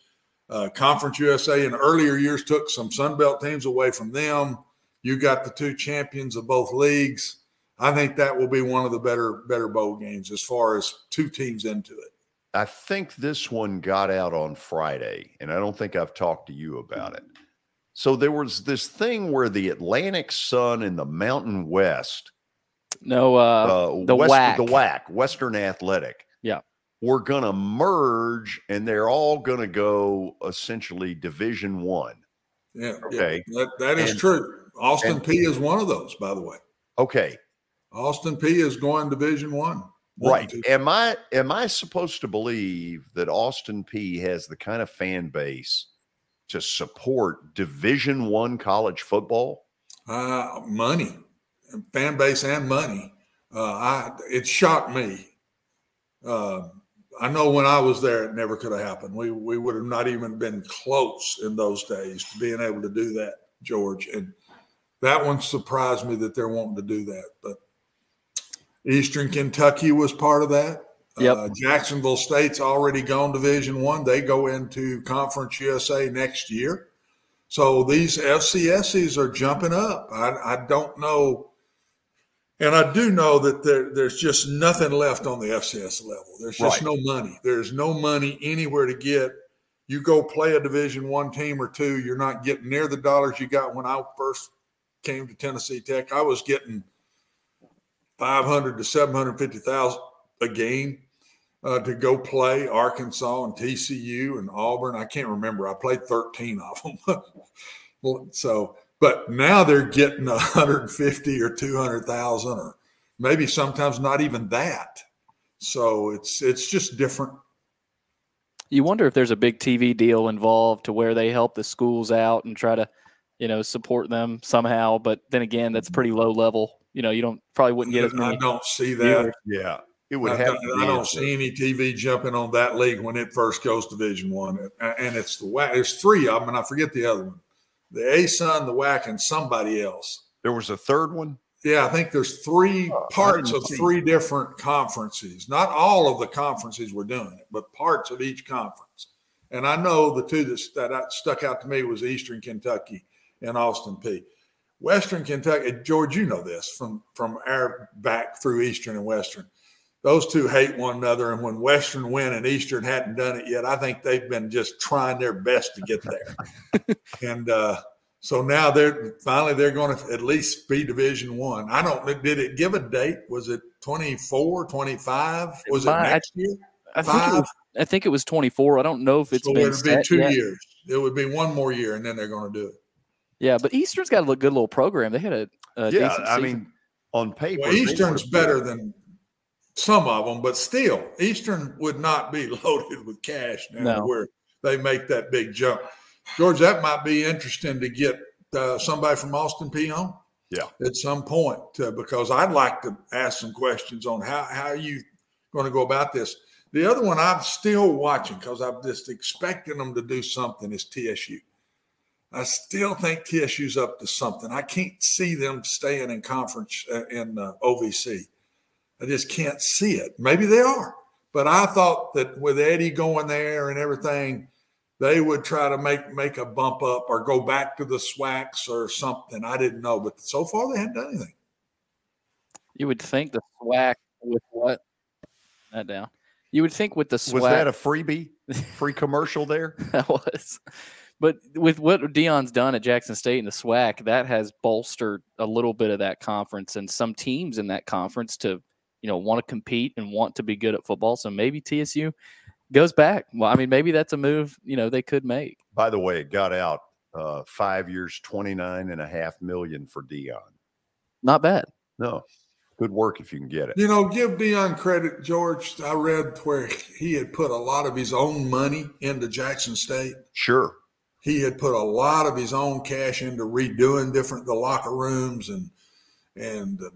Uh, Conference USA in earlier years took some Sunbelt teams away from them. You got the two champions of both leagues. I think that will be one of the better better bowl games as far as two teams into it. I think this one got out on Friday, and I don't think I've talked to you about it. So there was this thing where the Atlantic Sun and the Mountain West, No, uh, the West- WAC. the WAC, Western Athletic, Yeah. were going to merge, and they're all going to go essentially Division One. Yeah. Okay. yeah, that, that is And- true. Austin and- P is one of those, by the way. Okay, Austin Peay is going Division One. Right. Am I am I supposed to believe that Austin Peay has the kind of fan base to support Division One college football? Uh, money, fan base, and money. Uh, I it shocked me. Uh, I know when I was there, it never could have happened. We we would have not even been close in those days to being able to do that, George. And that one surprised me that they're wanting to do that. But Eastern Kentucky was part of that. Yep. Uh, Jacksonville State's already gone Division One. They go into Conference USA next year. So these FCSs are jumping up. I, I don't know. And I do know that there, there's just nothing left on the FCS level. There's just Right. no money. There's no money anywhere to get. You go play a Division One team or two, you're not getting near the dollars you got when I first came to Tennessee Tech. I was getting five hundred to seven hundred fifty thousand a game uh, to go play Arkansas and TCU and Auburn. I can't remember. I played thirteen of them. So, but now they're getting one hundred fifty or two hundred thousand, or maybe sometimes not even that. So it's it's just different. You wonder if there's a big TV deal involved to where they help the schools out and try to, you know, support them somehow. But then again, that's pretty low level. You know, you don't probably wouldn't get as many. I don't see that. Yeah, it would I, have. don't- I don't see any TV jumping on that league when it first goes to Division One, and it's the WAC. There's three of them, and I forget the other one. The ASUN, the WAC, and somebody else. There was a third one. Yeah, I think there's three oh, parts of see. three different conferences. Not all of the conferences were doing it, but parts of each conference. And I know the two that, that stuck out to me was Eastern Kentucky and Austin Peay. Western Kentucky, George, you know this from from our back through Eastern and Western. Those two hate one another, and when Western win and Eastern hadn't done it yet, I think they've been just trying their best to get there. and uh, so now they're finally they're going to at least be Division One. I. don't. Did it give a date? Was it 24, 25? Was it next year? I think, it Five? was, I think it was 24. I don't know if it's so been it would be two yet. years. It would be one more year, and then they're going to do it. Yeah, but Eastern's got a li- good little program. They had a, a yeah, decent I season. mean, on paper, Well, Eastern's better than some of them, but still, Eastern would not be loaded with cash now No. where they make that big jump. George, that might be interesting to get uh, somebody from Austin Peay on Yeah. at some point uh, because I'd like to ask some questions on how, how are you going to go about this. The other one I'm still watching because I'm just expecting them to do something is TSU. I still think TSU's up to something. I can't see them staying in conference uh, in uh, OVC. I just can't see it. Maybe they are, but I thought that with Eddie going there and everything, they would try to make make a bump up or go back to the SWACs or something. I didn't know, but so far they hadn't done anything. you would think the SWAC with what? That down. You would think with the SWAC. Was that a freebie? Free commercial there? that was. But with what Deion's done at Jackson State and the SWAC, that has bolstered a little bit of that conference and some teams in that conference to, you know, want to compete and want to be good at football. So maybe TSU goes back. Well, I mean, maybe that's a move, you know, they could make. By the way, it got out uh, five years, 29 and a half million for Deion. Not bad. No, good work if you can get it. You know, give Deion credit, George. I read where he had put a lot of his own money into Jackson State. Sure. He had put a lot of his own cash into redoing different the locker rooms and and the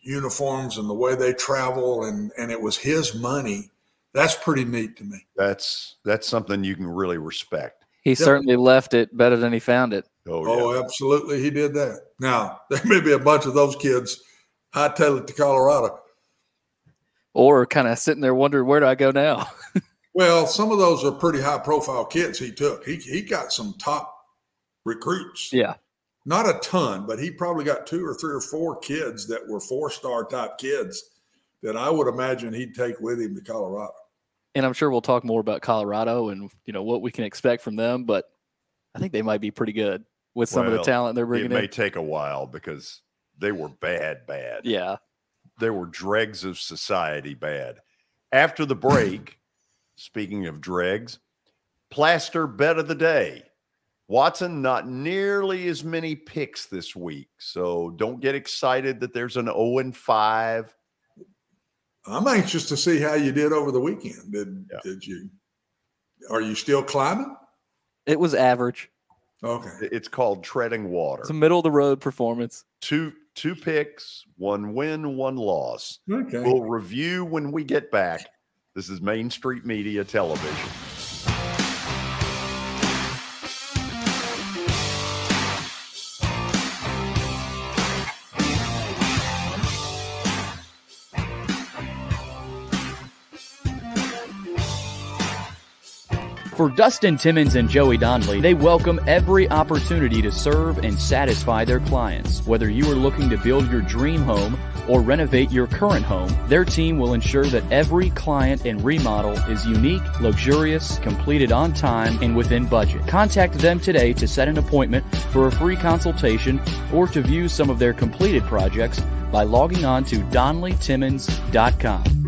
uniforms and the way they travel and and it was his money. That's pretty neat to me. That's that's something you can really respect. He certainly left it better than he found it. Oh, Oh, absolutely, he did that. Now there may be a bunch of those kids hightail it to Colorado. Or kind of sitting there wondering, where do I go now? Well, some of those are pretty high profile kids he took. He he got some top recruits. Yeah. Not a ton, but he probably got two or three or four kids that were four star type kids that I would imagine he'd take with him to Colorado. and I'm sure we'll talk more about Colorado and, you know, what we can expect from them, but I think they might be pretty good with some of the talent they're bringing It may in. take a while because they were bad, bad. Yeah. They were dregs of society bad. After the break, speaking of dregs, plaster bet of the day. Watson, not nearly as many picks this week. So don't get excited that there's an 0 and 5. I'm anxious to see how you did over the weekend. Did did you are you still climbing? It was average. Okay. It's called treading water. It's a middle of the road performance. Two two picks, one win, one loss. Okay. We'll review when we get back. This is Main Street Media Television. For Dustin Timmons and Joey Donnelly, they welcome every opportunity to serve and satisfy their clients. Whether you are looking to build your dream home or renovate your current home, their team will ensure that every client and remodel is unique, luxurious, completed on time, and within budget. Contact them today to set an appointment for a free consultation or to view some of their completed projects by logging on to DonnellyTimmons.com.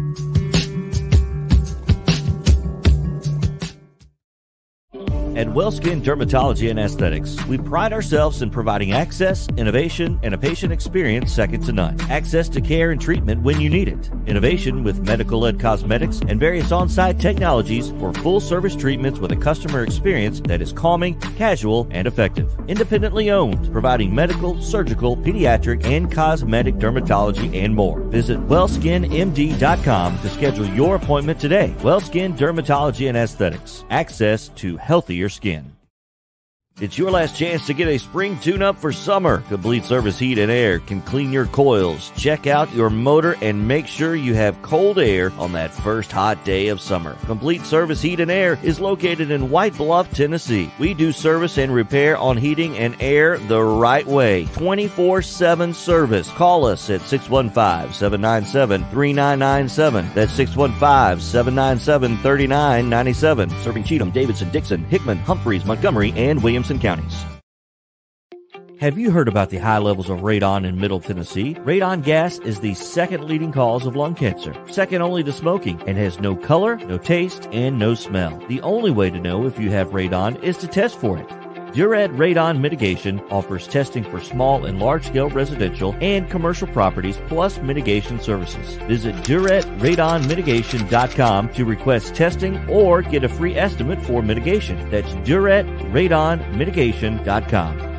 At WellSkin Dermatology and Aesthetics, we pride ourselves in providing access, innovation, and a patient experience second to none. Access to care and treatment when you need it. Innovation with medical led cosmetics and various on site technologies for full service treatments with a customer experience that is calming, casual, and effective. Independently owned, providing medical, surgical, pediatric, and cosmetic dermatology and more. Visit wellskinmd.com to schedule your appointment today. WellSkin Dermatology and Aesthetics. Access to healthier skin. It's your last chance to get a spring tune up for summer. Complete Service Heat and Air can clean your coils, check out your motor, and make sure you have cold air on that first hot day of summer. Complete Service Heat and Air is located in White Bluff, Tennessee. We do service and repair on heating and air the right way. 24 7 service. Call us at 615 797 3997. That's 615 797 3997. Serving Cheatham, Davidson, Dickson, Hickman, Humphreys, Montgomery, and Williamson counties. Have you heard about the high levels of radon in Middle Tennessee? Radon gas is the second leading cause of lung cancer, second only to smoking, and has no color, no taste, and no smell. The only way to know if you have radon is to test for it. Duret Radon Mitigation offers testing for small and large scale residential and commercial properties plus mitigation services. Visit DuretRadonMitigation.com to request testing or get a free estimate for mitigation. That's DuretRadonMitigation.com.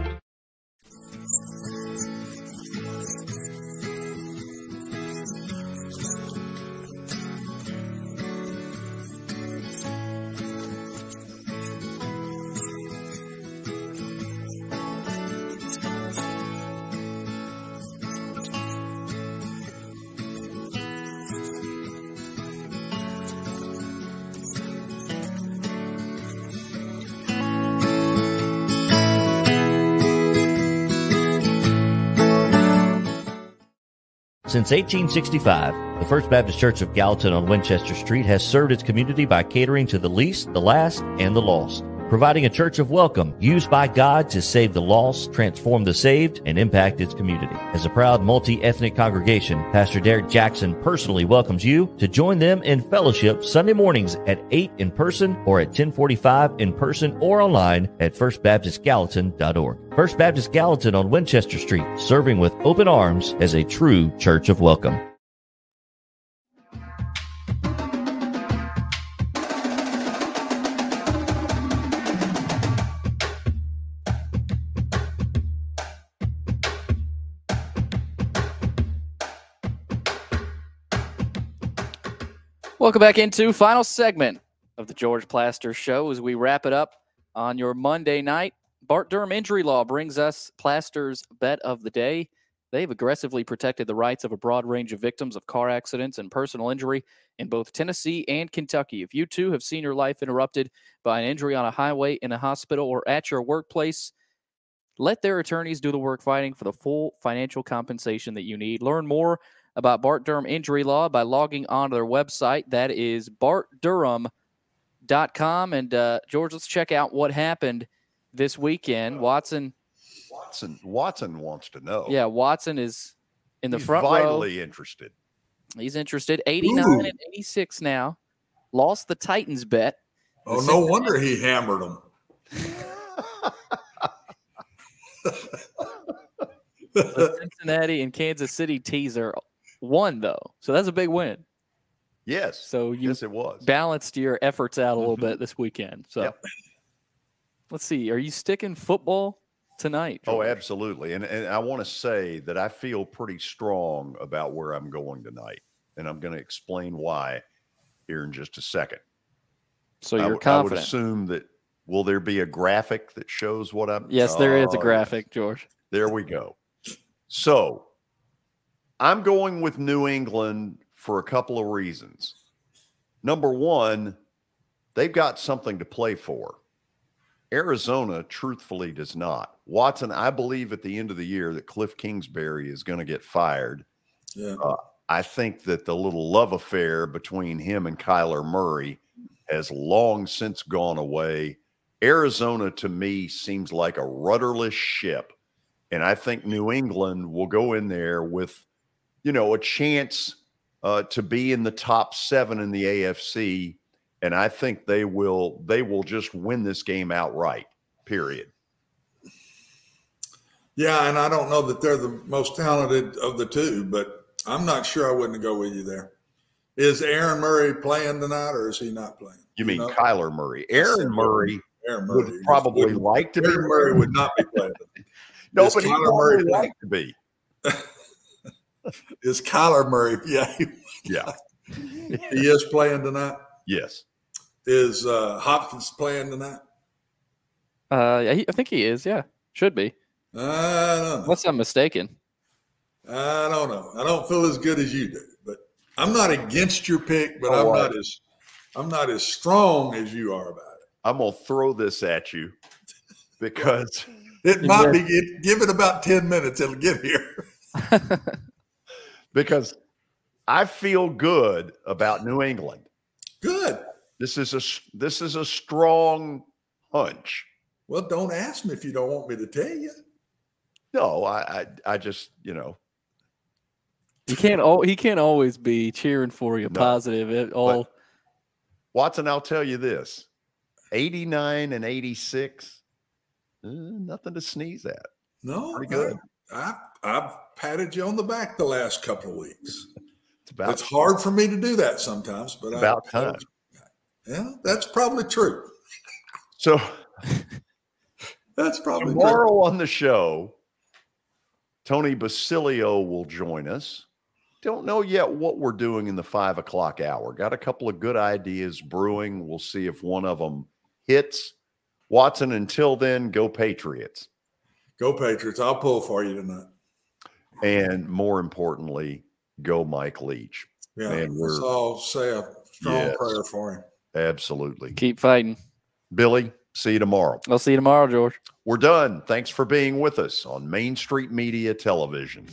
Since 1865, the First Baptist Church of Gallatin on Winchester Street has served its community by catering to the least, the last, and the lost. Providing a church of welcome used by God to save the lost, transform the saved, and impact its community. As a proud multi ethnic congregation, Pastor Derek Jackson personally welcomes you to join them in fellowship Sunday mornings at 8 in person or at 1045 in person or online at firstbaptistgallatin.org. First Baptist Gallatin on Winchester Street, serving with open arms as a true church of welcome. Welcome back into final segment of the George Plaster Show as we wrap it up on your Monday night. Bart Durham injury law brings us Plaster's bet of the day. They've aggressively protected the rights of a broad range of victims of car accidents and personal injury in both Tennessee and Kentucky. If you too have seen your life interrupted by an injury on a highway, in a hospital, or at your workplace, let their attorneys do the work fighting for the full financial compensation that you need. Learn more about Bart Durham injury law by logging on to their website. That is bartdurham.com. And uh, George, let's check out what happened this weekend. Watson. Watson Watson wants to know. Yeah, Watson is in the He's front vitally row. interested. He's interested. 89 Ooh. and 86 now. Lost the Titans bet. Oh, no wonder he hammered them. The Cincinnati and Kansas City teaser won though. So that's a big win. Yes. So you yes, it was. balanced your efforts out a little mm-hmm. bit this weekend. So let's see. Are you sticking football tonight? Oh, absolutely. And and I want to say that I feel pretty strong about where I'm going tonight, and I'm going to explain why here in just a second. So I you're w- I would assume that will there be a graphic that shows what I'm? Yes, there is a graphic, George. There we go. So I'm going with New England for a couple of reasons. Number one, they've got something to play for. Arizona, truthfully, does not. Watson, I believe at the end of the year that Cliff Kingsbury is going to get fired. Yeah. Uh, I think that the little love affair between him and Kyler Murray has long since gone away. Arizona, to me, seems like a rudderless ship. And I think New England will go in there with, you know, a chance uh, to be in the top seven in the AFC. And I think they will they will just win this game outright. Period. Yeah, and I don't know that they're the most talented of the two, but I'm not sure I wouldn't go with you there. Is Aaron Murray playing tonight, or is he not playing? You mean know? Kyler Murray? Aaron Murray Aaron Murray would probably would- like to be. Aaron Murray would not be playing. No, but he Kyler Murray Murray would like to be. Is Kyler Murray? Yeah, Yeah. he is playing tonight. Yes. Is uh, Hopkins playing tonight? Uh, yeah, he, I think he is. Yeah, should be. I don't know. Unless I'm mistaken. I don't know. I don't feel as good as you do, but I'm not against your pick, but Oh, I'm I- not as I'm not as strong as you are about it. I'm gonna throw this at you because It might be it, give it about ten minutes, it'll get here. because I feel good about New England. Good. This is a s- this is a strong hunch. Well, don't ask me if you don't want me to tell you. No, I I, I just you know He can't. al- He can't always be cheering for you, No. positive at all. Watson. I'll tell you this: eighty nine and eighty six, uh, nothing to sneeze at. No, Pretty good. I, I I've patted you on the back the last couple of weeks. It's about it's hard for me to do that sometimes, but about I, time. Yeah, that's probably true. So That's probably true. tomorrow on the show, Tony Basilio will join us. Don't know yet what we're doing in the five o'clock hour. Got a couple of good ideas brewing. We'll see if one of them hits. Watson, until then, go Patriots. Go Patriots. I'll pull for you tonight. And more importantly, go Mike Leach. Yeah, Man, let's we're all say a strong Yes. prayer for him. absolutely. Keep fighting. Billy, see you tomorrow. I'll see you tomorrow, George. We're done. Thanks for being with us on Main Street Media Television.